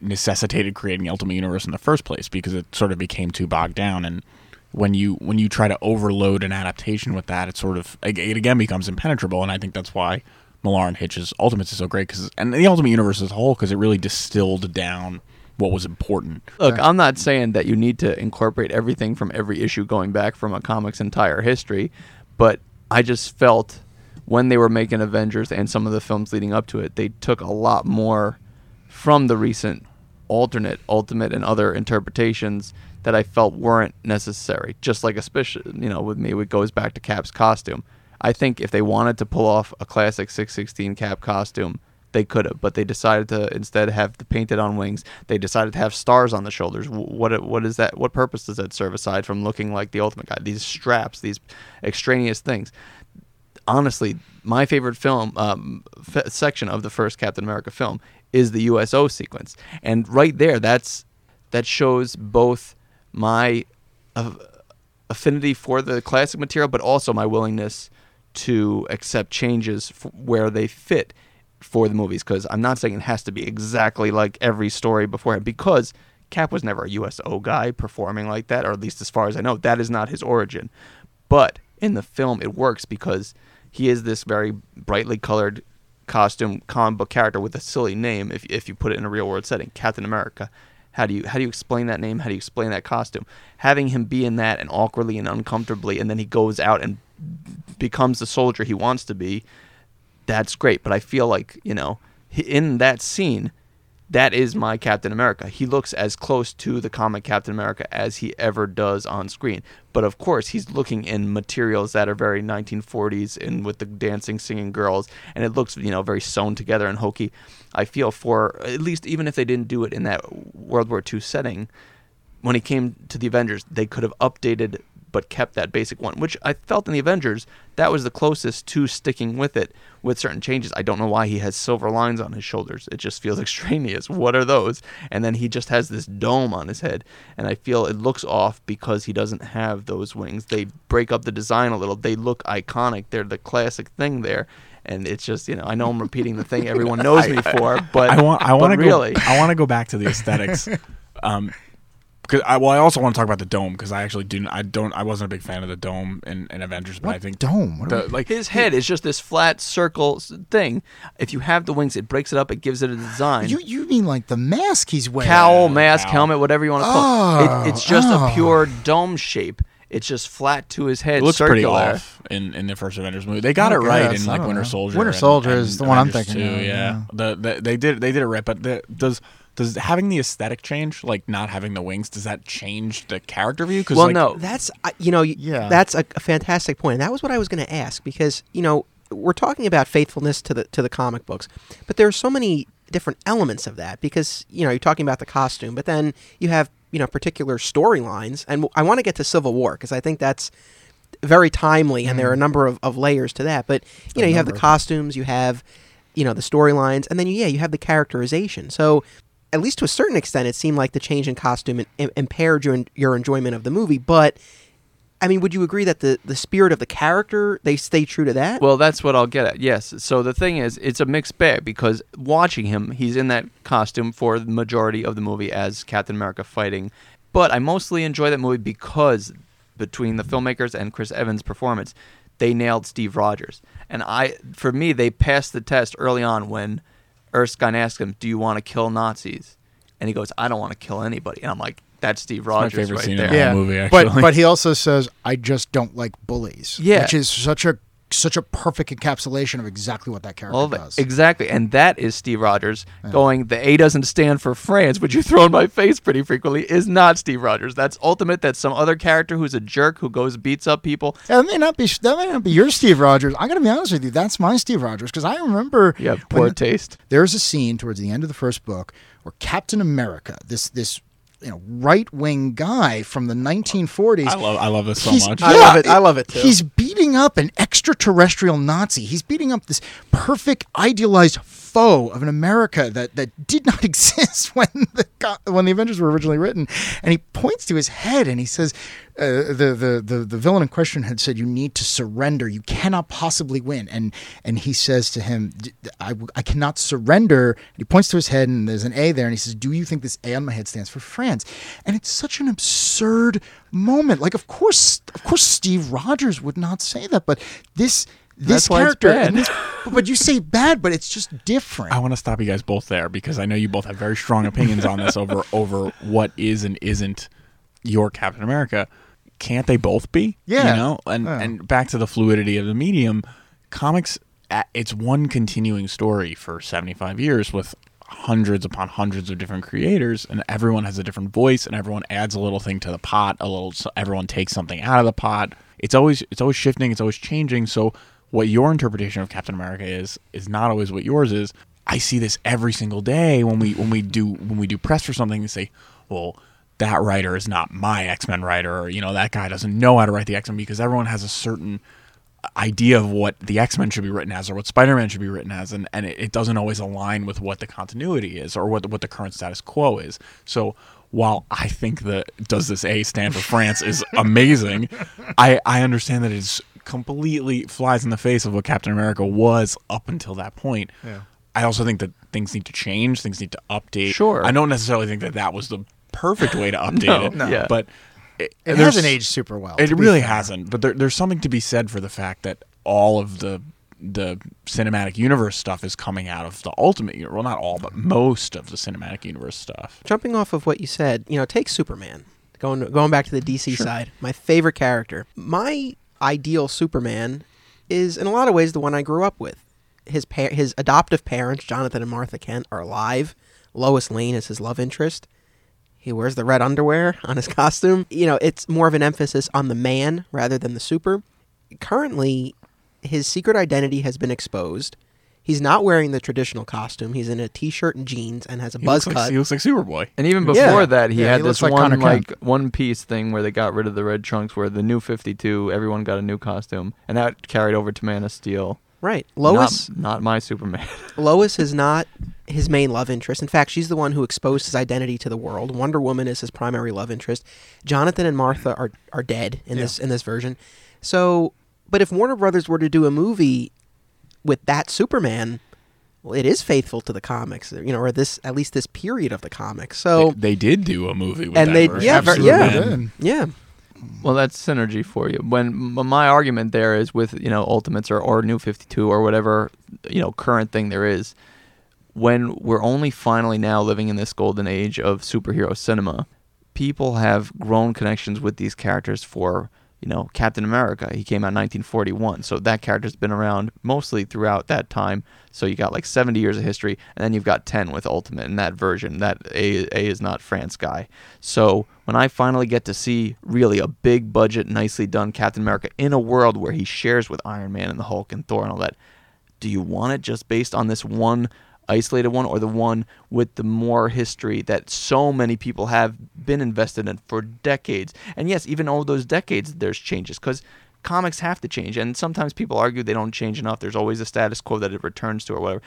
necessitated creating the Ultimate Universe in the first place because it sort of became too bogged down and when you when you try to overload an adaptation with that it sort of it again becomes impenetrable and I think that's why Millar and Hitch's Ultimates is so great cuz and the Ultimate Universe as a whole cuz it really distilled down what was important. Look, I'm not saying that you need to incorporate everything from every issue going back from a comic's entire history, but I just felt when they were making Avengers and some of the films leading up to it, they took a lot more from the recent alternate, ultimate, and other interpretations that I felt weren't necessary. Just like especially, you know, with me, it goes back to Cap's costume. I think if they wanted to pull off a classic 616 Cap costume, they could have, but they decided to instead have the painted on wings. They decided to have stars on the shoulders. What what is that? What purpose does that serve aside from looking like the Ultimate Guy? These straps, these extraneous things. Honestly, my favorite film um, f- section of the first Captain America film is the USO sequence, and right there, that's that shows both my uh, affinity for the classic material, but also my willingness to accept changes where they fit for the movies. Because I'm not saying it has to be exactly like every story beforehand, because Cap was never a USO guy performing like that, or at least as far as I know, that is not his origin. But in the film, it works because he is this very brightly colored costume comic book character with a silly name. If if you put it in a real world setting, Captain America. How do you how do you explain that name? How do you explain that costume? Having him be in that and awkwardly and uncomfortably, and then he goes out and becomes the soldier he wants to be. That's great, but I feel like you know, in that scene, that is my Captain America. He looks as close to the comic Captain America as he ever does on screen. But of course, he's looking in materials that are very 1940s and with the dancing, singing girls, and it looks, you know, very sewn together and hokey. I feel for at least even if they didn't do it in that World War II setting, when he came to the Avengers, they could have updated but kept that basic one, which I felt in the Avengers that was the closest to sticking with it with certain changes. I don't know why he has silver lines on his shoulders. It just feels (laughs) extraneous. What are those? And then he just has this dome on his head, and I feel it looks off because he doesn't have those wings. They break up the design a little. They look iconic. They're the classic thing there. And it's just, you know, I know I'm repeating the thing everyone (laughs) knows me for, but I want I want to but go. I want to go back to the aesthetics. (laughs) um because I well I also want to talk about the dome because I actually do I don't I wasn't a big fan of the dome in, in Avengers but I think dome? What the, we- like His head is just this flat circle thing. If you have the wings, it breaks it up. It gives it a design. You you mean like the mask he's wearing? Cowl, mask, cowl. helmet, whatever you want to call it. Oh, it. Ah, it's just oh. a ah. pure dome shape. It's just flat to his head. it looks circular. pretty off in, in the first Avengers movie. They got I it right guess, in like Winter know. Soldier. Winter Soldier and is the one I'm thinking 2, of, Yeah, yeah. The, the they did they did it right, but the, does does having the aesthetic change like not having the wings? Does that change the character view? Cause Well, like, no. That's uh, you know, Yeah. that's a, a fantastic point. And that was what I was going to ask because you know we're talking about faithfulness to the to the comic books, but there are so many different elements of that because you know you're talking about the costume, but then you have you know particular storylines, and I want to get to Civil War because I think that's very timely, and there are a number of, of layers to that. But you know, you have the costumes, you have you know the storylines, and then yeah, you have the characterization. So at least to a certain extent, it seemed like the change in costume im- impaired your your enjoyment of the movie. But I mean, would you agree that the the spirit of the character they stay true to that? Well, that's what I'll get at. Yes. So the thing is, it's a mixed bag because watching him, he's in that costume for the majority of the movie as Captain America fighting. But I mostly enjoy that movie because between the filmmakers and Chris Evans' performance, they nailed Steve Rogers. And I, for me, they passed the test early on when Erskine asks him, "Do you want to kill Nazis?" And he goes, "I don't want to kill anybody." And I'm like, "That's Steve my Rogers favorite right scene in there." the yeah, whole movie, but but he also says, "I just don't like bullies." Yeah. which is such a such a perfect encapsulation of exactly what that character All of it. does. Exactly. And that is Steve Rogers going, the A doesn't stand for France, which you throw in my face pretty frequently, is not Steve Rogers. That's ultimate. That's some other character who's a jerk who goes beats up people. That may not be that may not be your Steve Rogers. I'm gonna be honest with you. That's my Steve Rogers because I remember You have poor when- taste. there's a scene towards the end of the first book where Captain America, this this you know right wing guy from the 1940s, I love I love this so He's- much. I love it. I love it, too. He's beating up an extraterrestrial Nazi. He's beating up this perfect idealized foe of an America that, that did not (laughs) exist when the when the Avengers were originally written. And he points to his head and he says, uh, the, the the the villain in question had said, "You need to surrender. You cannot possibly win." And and he says to him, "I, I cannot surrender." And he points to his head and there's an A there, and he says, "Do you think this A on my head stands for France?" And it's such an absurd moment. Like, of course, of course, Steve Rogers would not say that, but this. This That's why it's character, bad. but you say bad, but it's just different. I want to stop you guys both there because I know you both have very strong opinions on this over (laughs) over what is and isn't your Captain America. Can't they both be? Yeah. You know, and Yeah. and back to the fluidity of the medium, comics. It's one continuing story for seventy five years with hundreds upon hundreds of different creators, and everyone has a different voice, and everyone adds a little thing to the pot. A little, so everyone takes something out of the pot. It's always it's always shifting. It's always changing. So what your interpretation of Captain America is is not always what yours is. I see this every single day when we when we do when we do press for something and say, well, that writer is not my X Men writer, or you know that guy doesn't know how to write the X Men because everyone has a certain idea of what the X Men should be written as or what Spider Man should be written as, and, and it, it doesn't always align with what the continuity is or what the, what the current status quo is. So while I think that does this A stand for France is amazing, (laughs) I I understand that it's completely flies in the face of what Captain America was up until that point. Yeah. I also think that things need to change, things need to update. Sure. I don't necessarily think that that was the perfect way to (laughs) update No, it, no. Yeah. but it, it there's- hasn't aged super well. it really fair. hasn't. But there, there's something to be said for the fact that all of the the cinematic universe stuff is coming out of the ultimate universe. Well, not all, but most of the cinematic universe stuff. Jumping off of what you said, you know, take Superman. Going going back to the DC side, my favorite character. My ideal Superman is in a lot of ways the one I grew up with. His his adoptive parents, Jonathan and Martha Kent, are alive. Lois Lane is his love interest. He wears the red underwear (laughs) on his costume. You know, it's more of an emphasis on the man rather than the super. Currently, his secret identity has been exposed. He's not wearing the traditional costume. He's in a t-shirt and jeans and has a He buzz looks cut. like, he looks like Superboy. And even Yeah. before that, he Yeah, had he looks this like one Connor like one piece thing where they got rid of the red trunks, where the new Fifty Two, everyone got a new costume, and that carried over to Man of Steel. right. Lois not, not my Superman. (laughs) Lois is not his main love interest. In fact, she's the one who exposed his identity to the world. Wonder Woman is his primary love interest. Jonathan and Martha are are dead in this in this version. So, but if Warner Brothers were to do a movie with that Superman, well, it is faithful to the comics, you know, or this at least this period of the comics. So, they, they did do a movie with and that they version. yeah, Absolutely yeah, did. yeah. Well, that's synergy for you. When my argument there is with you know Ultimates or, or New Fifty Two or whatever you know current thing there is, when we're only finally now living in this golden age of superhero cinema, people have grown connections with these characters for you know Captain America. He came out in 1941, so that character's been around mostly throughout that time. So you got like 70 years of history, and then you've got 10 with Ultimate in that version. That A, a is not France guy. So when I finally get to see really a big budget, nicely done Captain America in a world where he shares with Iron Man and the Hulk and Thor and all that, do you want it just based on this one isolated one or the one with the more history that so many people have been invested in for decades and yes even over those decades there's changes because comics have to change, and sometimes people argue they don't change enough. There's always a status quo that it returns to or whatever.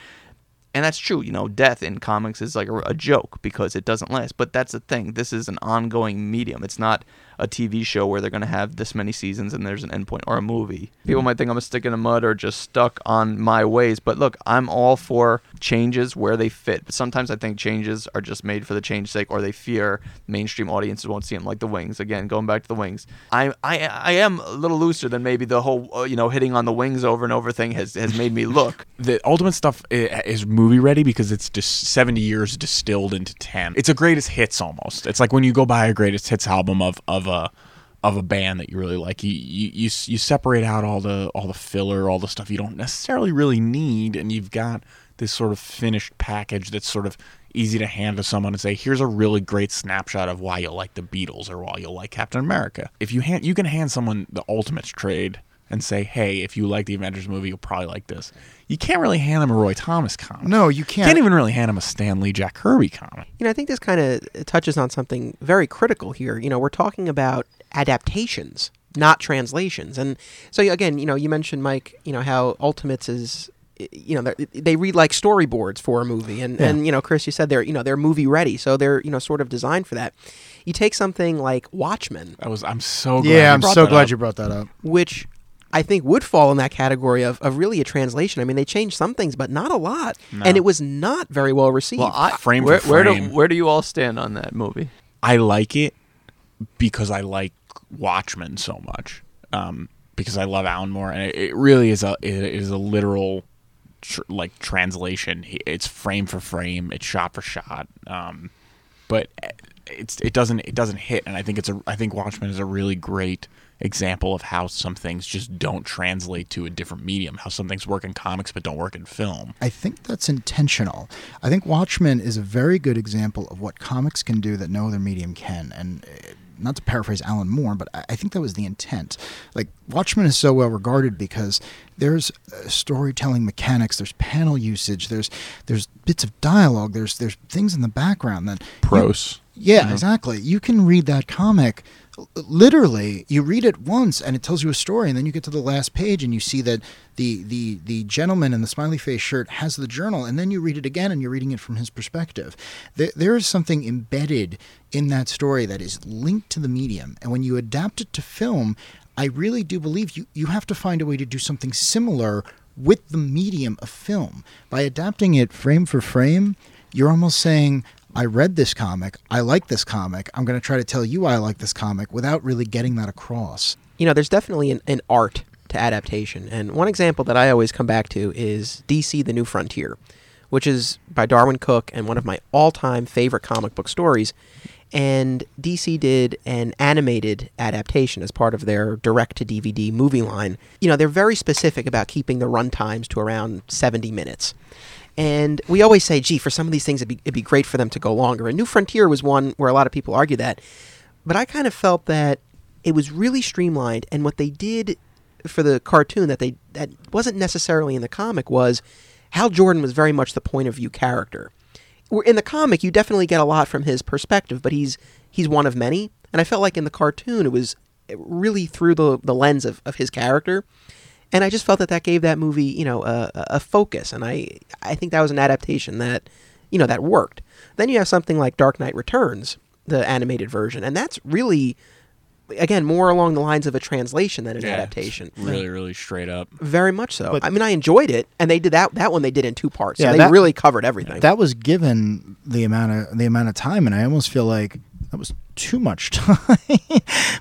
And that's true, you know, death in comics is like a, a joke because it doesn't last. But that's the thing. This is an ongoing medium. It's not a TV show where they're going to have this many seasons and there's an endpoint or a movie. People might think I'm a stick in the mud or just stuck on my ways, but look, I'm all for changes where they fit. But sometimes I think changes are just made for the change sake or they fear mainstream audiences won't see them like the wings. Again, going back to the wings. I I I am a little looser than maybe the whole uh, you know hitting on the wings over and over thing has has made me look. (laughs) the ultimate stuff is movie ready because it's just 70 years distilled into 10 it's a greatest hits almost it's like when you go buy a greatest hits album of of a of a band that you really like. You you you, you separate out all the all the filler all the stuff you don't necessarily really need and you've got this sort of finished package that's sort of easy to hand to someone and say here's a really great snapshot of why you like the Beatles or why you like Captain America. If you hand you can hand someone the Ultimates trade and say, "Hey, if you like the Avengers movie, you'll probably like this." You can't really hand him a Roy Thomas comic. No, you can't. You can't even really hand him a Stan Lee, Jack Kirby comic. You know, I think this kind of touches on something very critical here. You know, we're talking about adaptations, not translations. And so again, you know, you mentioned Mike, you know, how Ultimates is you know they're- read like storyboards for a movie and and you know Chris you said they're you know they're movie ready so they're you know sort of designed for that you take something like Watchmen I was. I'm so glad yeah, I'm so glad up. you brought that up. which I think would fall in that category of, of really a translation. I mean, they changed some things, but not a lot, and it was not very well received. Well, I, Frame where, for where do frame. where do you all stand on that movie? I like it because I like Watchmen so much. Um, because I love Alan Moore, and it, it really is a it is a literal tr- like translation. It's frame for frame. It's shot for shot. Um, but it's it doesn't it doesn't hit, and I think it's a I think Watchmen is a really great example of how some things just don't translate to a different medium. How some things work in comics but don't work in film. I think that's intentional. I think Watchmen is a very good example of what comics can do that no other medium can. And uh, not to paraphrase Alan Moore, but I think that was the intent. Like Watchmen is so well regarded because there's uh, storytelling mechanics, there's panel usage, there's there's bits of dialogue, there's there's things in the background that you- Prose. yeah, exactly. You can read that comic literally. You read it once and it tells you a story, and then you get to the last page and you see that the the the gentleman in the smiley face shirt has the journal, and then you read it again and you're reading it from his perspective. There, there is something embedded in that story that is linked to the medium, and when you adapt it to film, I really do believe you you have to find a way to do something similar with the medium of film by adapting it frame for frame you're almost saying I read this comic, I like this comic, I'm going to try to tell you why I like this comic without really getting that across. you know, there's definitely an, an art to adaptation. And one example that I always come back to is DC The New Frontier, which is by Darwyn Cooke and one of my all time favorite comic book stories. And DC did an animated adaptation as part of their direct to DVD movie line. You know, they're very specific about keeping the run times to around 70 minutes. And we always say, gee, for some of these things, it'd be, it'd be great for them to go longer. And New Frontier was one where a lot of people argue that. But I kind of felt that it was really streamlined. And what they did for the cartoon that they that wasn't necessarily in the comic was Hal Jordan was very much the point of view character. In the comic, you definitely get a lot from his perspective, but he's he's one of many. And I felt like in the cartoon, it was really through the the lens of, of his character and I just felt that that gave that movie, you know, a, a a focus, and I I think that was an adaptation that, you know, that worked. Then you have something like Dark Knight Returns, the animated version, and that's really, again, more along the lines of a translation than an Yeah, adaptation. it's Really, really straight up. Very much so. But- I mean, I enjoyed it, and they did that. That one they did in two parts. So Yeah, they that- really covered everything. That was given the amount of the amount of time, and I almost feel like that was too much (laughs) time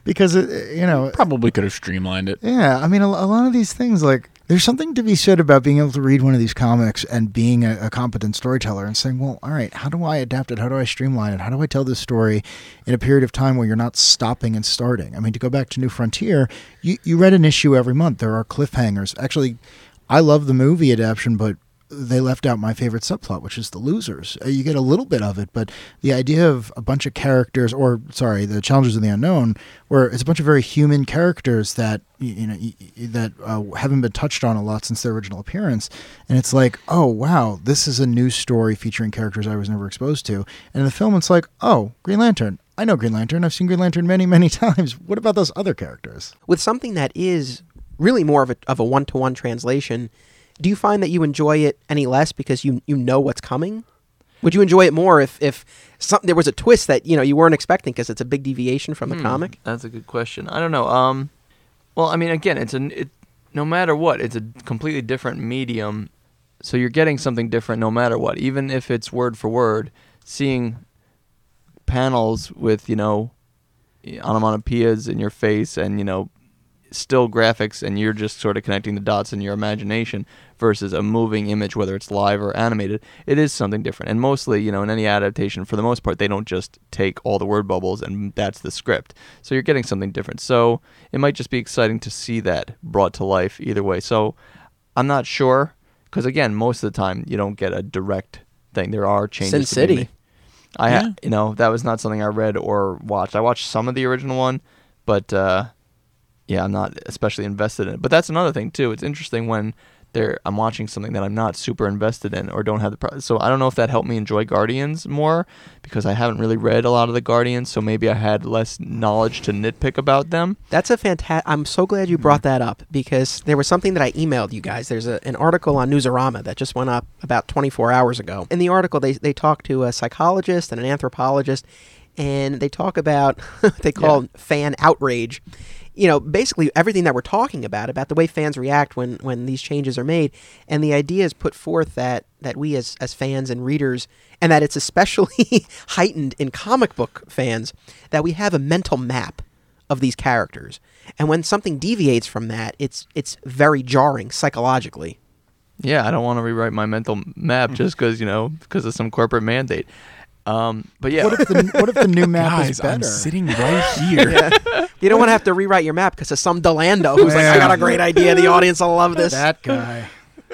because it, you know Probably could have streamlined it. Yeah, I mean, a, a lot of these things, like, there's something to be said about being able to read one of these comics and being a, a competent storyteller and saying, well, all right, how do I adapt it? How do I streamline it? How do I tell this story in a period of time where you're not stopping and starting? I mean, to go back to New Frontier, you, you read an issue every month. There are cliffhangers. Actually, I love the movie adaptation, but they left out my favorite subplot, which is the losers. Uh, You get a little bit of it, but the idea of a bunch of characters, or sorry, the challengers of the unknown, where it's a bunch of very human characters that you know that uh, haven't been touched on a lot since their original appearance, and it's like, oh wow, this is a new story featuring characters I was never exposed to. And in the film, it's like, oh, Green Lantern. I know Green Lantern. I've seen Green Lantern many, many (laughs) times. What about those other characters? With something that is really more of a of a one to one translation, do you find that you enjoy it any less because you you know what's coming? Would you enjoy it more if if some, there was a twist that you know you weren't expecting because it's a big deviation from the Hmm, comic? That's a good question. I don't know. Um, well, I mean, again, it's a it, no matter what, it's a completely different medium. So you're getting something different no matter what, even if it's word for word. Seeing panels with you know onomatopoeias in your face and you know still graphics and you're just sort of connecting the dots in your imagination versus a moving image whether it's live or animated it is something different and mostly you know in any adaptation for the most part they don't just take all the word bubbles and that's the script so you're getting something different so it might just be exciting to see that brought to life either way so i'm not sure because again most of the time you don't get a direct thing there are changes Sin City. I Yeah. ha- you know that was not something I read or watched. I watched some of the original one, but uh, yeah, I'm not especially invested in it. But that's another thing too. It's interesting when there I'm watching something that I'm not super invested in or don't have the pro- so I don't know if that helped me enjoy Guardians more because I haven't really read a lot of the Guardians, so maybe I had less knowledge to nitpick about them. That's a fantastic. I'm so glad you brought mm-hmm. that up because there was something that I emailed you guys. There's a, an article on Newsarama that just went up about 24 hours ago. In the article, they they talk to a psychologist and an anthropologist, and they talk about what (laughs) they call fan outrage. You know, basically everything that we're talking about about the way fans react when when these changes are made, and the idea is put forth that that we as as fans and readers, and that it's especially (laughs) heightened in comic book fans, that we have a mental map of these characters. And when something deviates from that, it's it's very jarring psychologically. Yeah, I don't want to rewrite my mental map mm-hmm. just because you know because of some corporate mandate. Um, but yeah, What if the what if the new map is better? I'm sitting (laughs) right here. You don't want to have to rewrite your map because of some D'Lando who's like, I got a great idea. The audience will love this. that guy.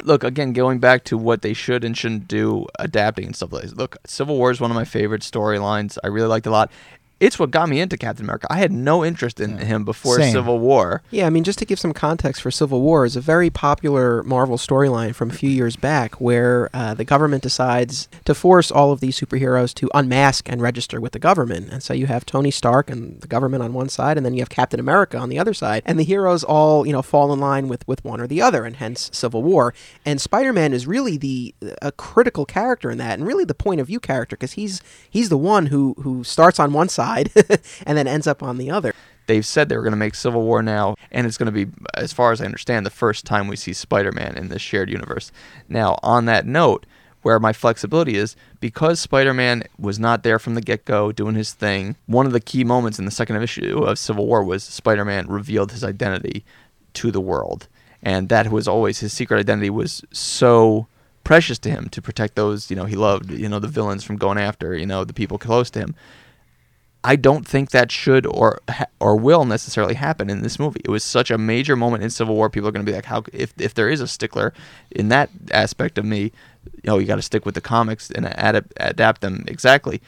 look again going back to what they should and shouldn't do adapting and stuff like this look civil war is one of my favorite storylines i really liked it a lot it's what got me into captain america i had no interest in him before Same. civil war Yeah, I mean, just to give some context for Civil War, is a very popular Marvel storyline from a few years back where uh, the government decides to force all of these superheroes to unmask and register with the government. And so you have Tony Stark and the government on one side, and then you have Captain America on the other side. And the heroes all, you know, fall in line with, with one or the other, and hence Civil War. And Spider Man is really the a critical character in that, and really the point of view character, because he's he's the one who who starts on one side (laughs) and then ends up on the other. they've said they were going to make civil war now and it's going to be as far as i understand the first time we see spider-man in this shared universe. Now on that note where my flexibility is because spider-man was not there from the get-go doing his thing one of the key moments in the second issue of civil war was spider-man revealed his identity to the world. And that was always his secret identity was so precious to him to protect those you know he loved you know the villains from going after you know the people close to him I don't think that should or or will necessarily happen in this movie. It was such a major moment in Civil War. People are going to be like, how if if there is a stickler in that aspect of me, you know, you got to stick with the comics and adapt adapt them exactly.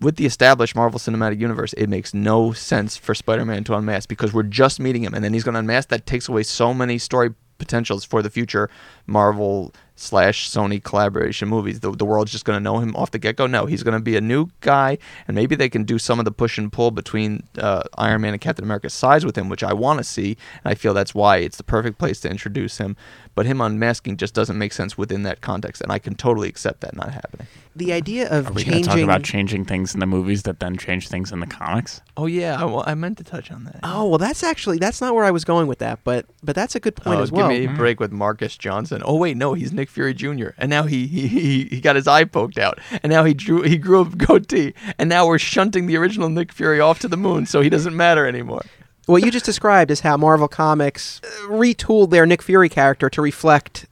With the established Marvel Cinematic Universe, it makes no sense for Spider-Man to unmask because we're just meeting him, and then he's going to unmask. That takes away so many story potentials for the future Marvel slash Sony collaboration movies. The, the world's just going to know him off the get go. No, he's going to be a new guy, and maybe they can do some of the push and pull between uh, Iron Man and Captain America's size with him, which I want to see. And I feel that's why it's the perfect place to introduce him. But him unmasking just doesn't make sense within that context, and I can totally accept that not happening. The idea of Are we going to changing talk about changing things in the movies that then change things in the comics? Oh yeah, I, well, I meant to touch on that. Oh well, that's actually that's not where I was going with that, but but that's a good point Oh, as well. Give me a break with Marcus Johnson. Oh wait, no, he's Nick Fury Jr. And now he he, he, he got his eye poked out, and now he drew he grew a goatee, and now we're shunting the original Nick Fury off to the moon, so he doesn't matter anymore. What you just described is how Marvel Comics uh, retooled their Nick Fury character to reflect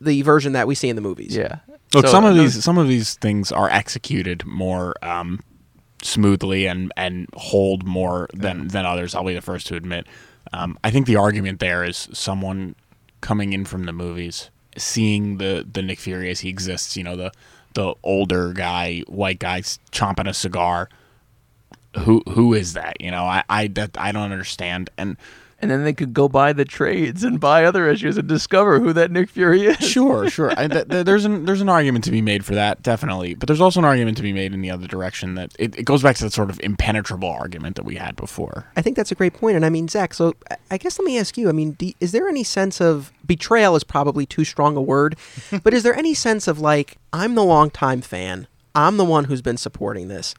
the version that we see in the movies. Yeah. Look, So some of these some of these things are executed more um, smoothly and and hold more than than others. I'll be the first to admit. Um, I think the argument there is someone coming in from the movies, seeing the the Nick Fury as he exists. You know, the the older guy, white guy, chomping a cigar. Who who is that? You know, I I that I don't understand. And and then they could go buy the trades and buy other issues and discover who that Nick Fury is. Sure, (laughs) sure. I, th- th- there's an there's an argument to be made for that, definitely. But there's also an argument to be made in the other direction that it, it goes back to that sort of impenetrable argument that we had before. I think that's a great point. And I mean, Zach, so I- I guess let me ask you I mean, do, is there any sense of betrayal is probably too strong a word, (laughs) but is there any sense of like, I'm the longtime fan, I'm the one who's been supporting this,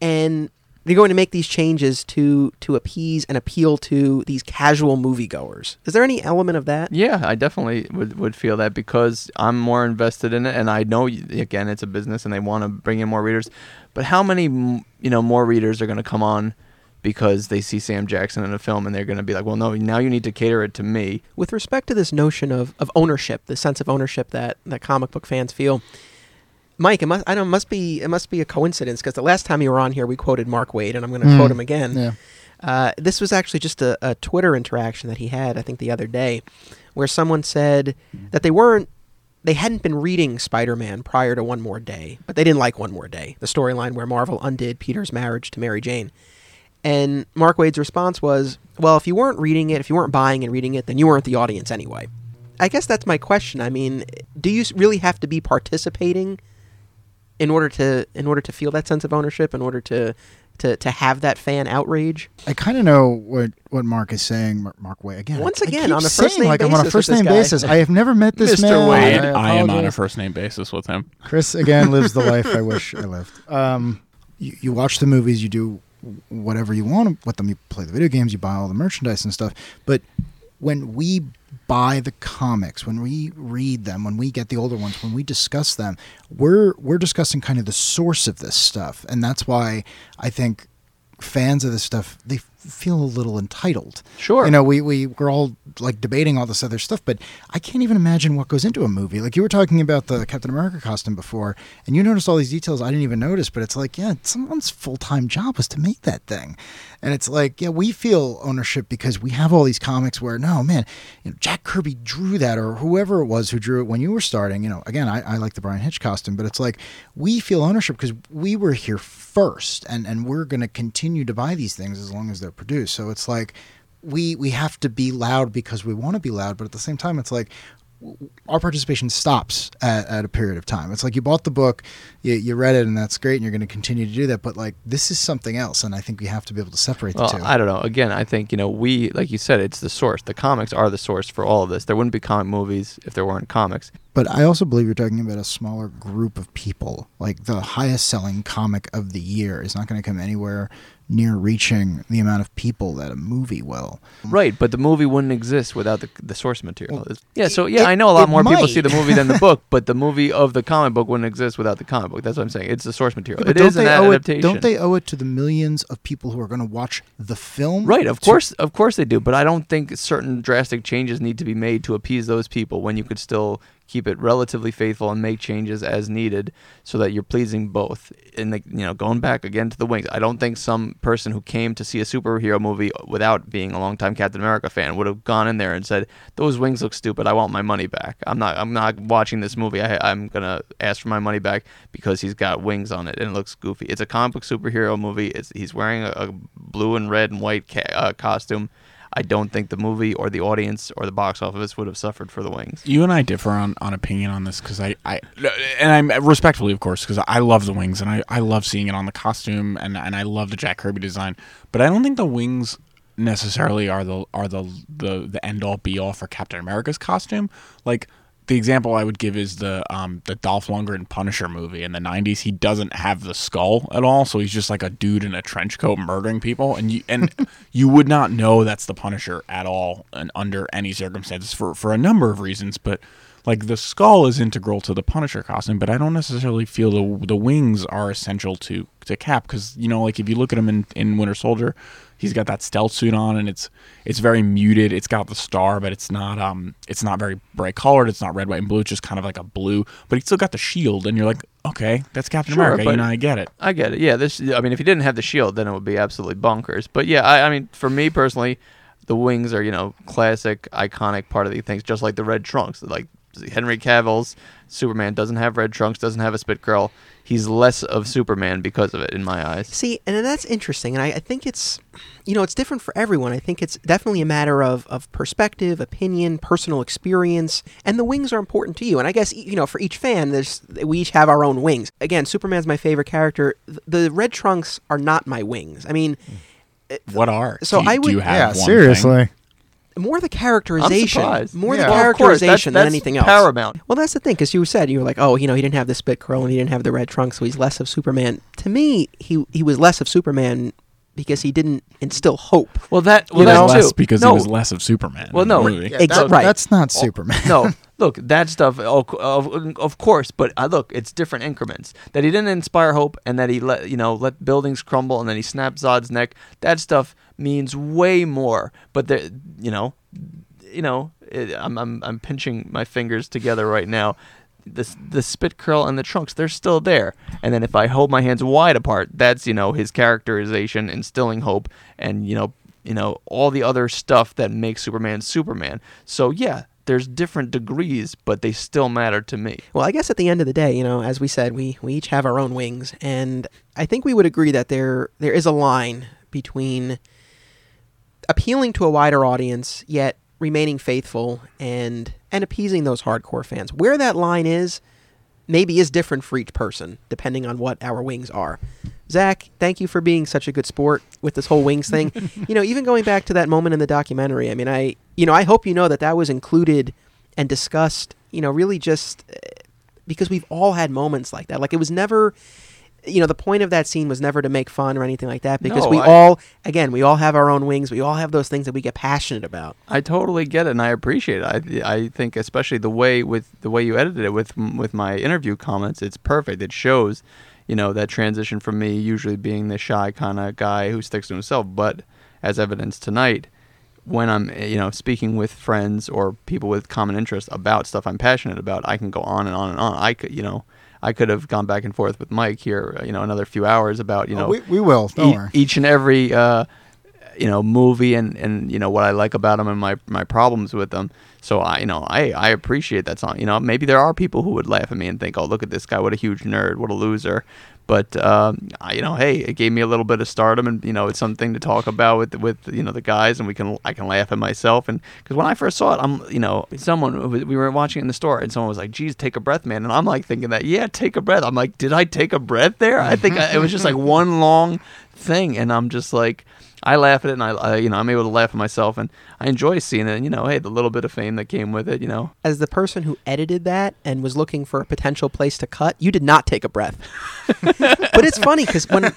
and you're going to make these changes to to appease and appeal to these casual moviegoers? Is there any element of that? Yeah, I definitely would, would feel that because I'm more invested in it, and I know again it's a business and they want to bring in more readers. But how many you know more readers are going to come on because they see Sam Jackson in a film and they're going to be like, well, no, now you need to cater it to me. With respect to this notion of, of ownership, the sense of ownership that, that comic book fans feel, Mike, it must I know it must be it must be a coincidence because the last time you were on here, we quoted Mark Waid, and I'm going to Mm, quote him again. Yeah. Uh, this was actually just a, a Twitter interaction that he had, I think, the other day, where someone said that they weren't, they hadn't been reading Spider-Man prior to One More Day, but they didn't like One More Day, the storyline where Marvel undid Peter's marriage to Mary Jane. And Mark Waid's response was, "Well, if you weren't reading it, if you weren't buying and reading it, then you weren't the audience anyway." I guess that's my question. I mean, do you really have to be participating in order to in order to feel that sense of ownership, in order to to, to have that fan outrage? I kind of know what, what Mark is saying. Mar- Mark Way again. Once I- I again, on a first name like I'm on a basis first name basis. I have never met this (laughs) Mr. man. Waid. I, I am on a first name basis with him. Chris again lives the life I (laughs) wish I lived. Um, you, you watch the movies, you do whatever you want with them. You play the video games, you buy all the merchandise and stuff. But when we buy the comics, when we read them, when we get the older ones, when we discuss them, we're we're discussing kind of the source of this stuff, and that's why I think fans of this stuff they feel a little entitled. Sure. You know, we, we we're all like debating all this other stuff, but I can't even imagine what goes into a movie. Like you were talking about the Captain America costume before, and you noticed all these details I didn't even notice, but it's like, yeah, someone's full time job was to make that thing. And it's like, yeah, we feel ownership because we have all these comics where, no, man, you know, Jack Kirby drew that or whoever it was who drew it when you were starting. You know, again, I, I like the Bryan Hitch costume, but it's like we feel ownership because we were here first and, and we're going to continue to buy these things as long as they're produced. So it's like we we have to be loud because we want to be loud, but at the same time, it's like our participation stops at, at a period of time. It's like you bought the book, you, you read it, and that's great, and you're going to continue to do that. But like this is something else, and I think we have to be able to separate the Well, two. I don't know. Again, I think you know we, like you said, it's the source. The comics are the source for all of this. There wouldn't be comic movies if there weren't comics. But I also believe you're talking about a smaller group of people. Like the highest selling comic of the year is not going to come anywhere near reaching the amount of people that a movie will. Right, but the movie wouldn't exist without the the source material. Well, yeah, so yeah, it- I know a lot more people see the movie than the (laughs) book, but the movie of the comic book wouldn't exist without the comic book. That's what I'm saying. It's the source material. Yeah, it is an adaptation. it? Don't they owe it to the millions of people who are going to watch the film? Right, of to- course, of course they do. But I don't think certain drastic changes need to be made to appease those people when you could still keep it relatively faithful and make changes as needed so that you're pleasing both. And like, you know, going back again to the wings, I don't think some person who came to see a superhero movie without being a longtime Captain America fan would have gone in there and said, "Those wings look stupid. I want my money back. I'm not. I'm not watching this movie. I, I'm gonna ask for my money back because he's got wings on it and it looks goofy. It's a comic book superhero movie. It's, he's wearing a, a blue and red and white ca- uh, costume." I don't think the movie or the audience or the box office would have suffered for the wings. You and I differ on, on opinion on this because I, I and I'm respectfully of course because I love the wings and I, I love seeing it on the costume and and I love the Jack Kirby design, but I don't think the wings necessarily are the are the the, the end all be all for Captain America's costume. Like the example I would give is the um the Dolph Lundgren Punisher movie in the '90s. He doesn't have the skull at all, so he's just like a dude in a trench coat murdering people, and you and (laughs) you would not know that's the Punisher at all, and under any circumstances for for a number of reasons. But like the skull is integral to the Punisher costume, but I don't necessarily feel the the wings are essential to to Cap because you know like if you look at him in in Winter Soldier, he's got that stealth suit on and it's it's very muted. It's got the star, but it's not um it's not very bright colored. It's not red, white, and blue. It's just kind of like a blue, but he's still got the shield, and you're like, okay, that's Captain Sure, America. You know, I get it. I get it. Yeah, this. I mean, if he didn't have the shield, then it would be absolutely bonkers. But yeah, I, I mean, for me personally, the wings are you know classic, iconic part of the things, just like the red trunks. Like Henry Cavill's Superman doesn't have red trunks, doesn't have a spit curl. He's less of Superman because of it, in my eyes. See, and that's interesting, and I, I think it's, you know, it's different for everyone. I think it's definitely a matter of, of perspective, opinion, personal experience, and the wings are important to you. And I guess you know, for each fan, there's we each have our own wings. Again, Superman's my favorite character. The red trunks are not my wings. I mean, What are? So do you, I do would- you have yeah, one thing? Seriously. more the characterization, surprised. more Yeah. the Well, of course, that's- characterization than anything else. paramount. Well, that's the thing, because you said you were like, oh, you know, he didn't have the spit curl and he didn't have the red trunk, so he's less of Superman. To me, he he was less of Superman because he didn't instill hope. Well, that well, was that less too. because no, he was less of Superman. Well, no, movie. Yeah, Ex- that- right. That's not Superman. no, (laughs) look, that stuff. Of, of, of course, but uh, look, it's different increments. That he didn't inspire hope, and that he let you know let buildings crumble, and then he snapped Zod's neck. That stuff means way more. But there, you know, you know, it, I'm I'm I'm pinching my fingers together right now. The the spit curl and the trunks, they're still there. And then if I hold my hands wide apart, that's you know his characterization, instilling hope, and you know you know all the other stuff that makes Superman Superman. So yeah, there's different degrees, but they still matter to me. Well, I guess at the end of the day, you know, as we said, we, we each have our own wings, and I think we would agree that there there is a line between appealing to a wider audience yet remaining faithful and and appeasing those hardcore fans. Where that line is maybe is different for each person depending on what our wings are. Zach, thank you for being such a good sport with this whole wings thing. (laughs) you know, even going back to that moment in the documentary, I mean, I you know, I hope you know that that was included and discussed, you know, really just uh, because we've all had moments like that. Like it was never you know, the point of that scene was never to make fun or anything like that because No, we I- all again, we all have our own wings. We all have those things that we get passionate about. I totally get it, and I appreciate it. I I think especially the way with the way you edited it with with my interview comments, it's perfect. It shows, you know, that transition from me usually being the shy kind of guy who sticks to himself, but as evidenced tonight, when I'm eh, you know speaking with friends or people with common interests about stuff I'm passionate about, I can go on and on and on. I could you know. I could have gone back and forth with Mike here, uh, you know, another few hours about, you know, we, we will. E- each and every uh, you know movie and and you know what I like about them and my my problems with them. So I you know I I appreciate that song. You know maybe there are people who would laugh at me and think, oh look at this guy, what a huge nerd, what a loser. But um, I, you know, hey, it gave me a little bit of stardom, and you know, it's something to talk about with with you know the guys, and we can I can laugh at myself, and because when I first saw it, I'm you know someone we were watching it in the store, and someone was like, "Geez, take a breath, man," and I'm like thinking that, yeah, take a breath. I'm like, did I take a breath there? I think I, it was just like (laughs) one long thing, and I'm just like, I laugh at it, and I, I, you know, I'm able to laugh at myself, and I enjoy seeing it. And you know, hey, the little bit of fame that came with it, you know, As the person who edited that and was looking for a potential place to cut, you did not take a breath. (laughs) but it's funny because when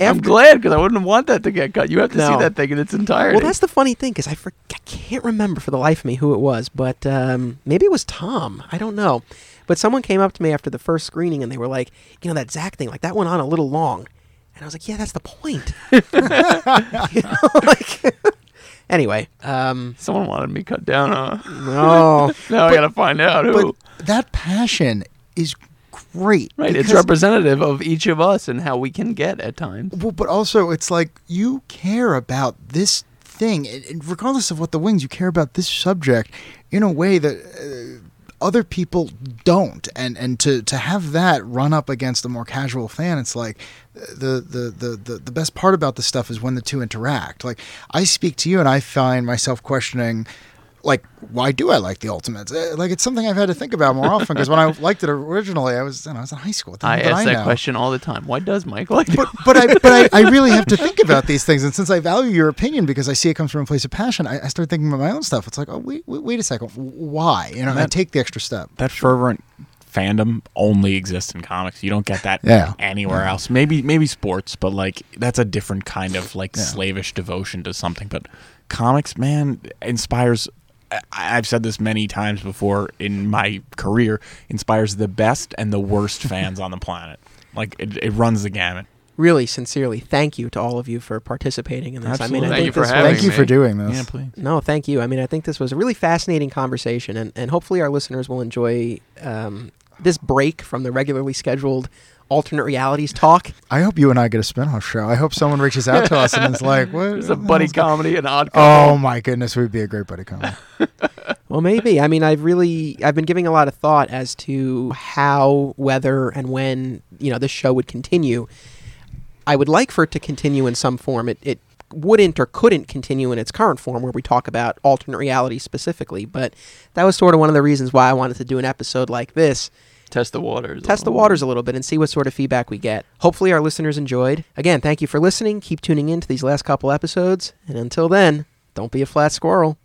I'm glad because I wouldn't want that to get cut. You have to No. see that thing in its entirety. Well, that's the funny thing because I, for, I can't remember for the life of me who it was, but um, maybe it was Tom. I don't know. But someone came up to me after the first screening and they were like, you know, that Zach thing, like that went on a little long. And I was like, yeah, that's the point. (laughs) You know, (laughs) like, (laughs) anyway, um, Someone wanted me cut down. Huh? no. now I gotta find out who. But that passion is great. right, it's because- representative of each of us and how we can get at times. Well, but also it's like you care about this thing, and- and regardless of what the wings, you care about this subject in a way that uh, other people don't. And and to to have that run up against a more casual fan, it's like the the the the, the best part about this stuff is when the two interact. Like I speak to you, and I find myself questioning. Like, why do I like the Ultimates? Uh, Like, it's something I've had to think about more often because when I (laughs) liked it originally, I was, you know, I was in high school. I ask that know? question all the time. Why does Mike like but but I (laughs) but I, I really have to think about these things, and since I value your opinion because I see it comes from a place of passion, I, I start thinking about my own stuff. It's like, oh wait, wait, wait a second, why? You know, and I take the extra step. that fervent fandom only exists in comics. You don't get that Yeah. anywhere else. Maybe maybe sports, but like that's a different kind of like Yeah. slavish devotion to something. But comics, man, inspires. I- I've said this many times before in my career. Inspires the best and the worst fans on the planet. Like it, it runs the gamut. Really, sincerely, thank you to all of you for participating in this. I mean, Absolutely. I Thank think you for this having was, Thank you me. for doing this. Yeah, please. No, thank you. I mean, I think this was a really fascinating conversation, and, and hopefully our listeners will enjoy um, this break from the regularly scheduled alternate realities talk. I hope you and I get a spin-off show. I hope someone reaches out to us and is like, (laughs) "What?" It's a buddy comedy, an odd Oh my goodness, we'd be a great buddy comedy. (laughs) Well, maybe. I mean, I've really I've been giving a lot of thought as to how, whether, and when you know this show would continue. I would like for it to continue in some form. It it wouldn't or couldn't continue in its current form, where we talk about alternate reality specifically. But that was sort of one of the reasons why I wanted to do an episode like this. Test the waters. Test the waters a little bit and see what sort of feedback we get. Hopefully, our listeners enjoyed. Again, thank you for listening. Keep tuning in to these last couple episodes. And until then, don't be a flat squirrel.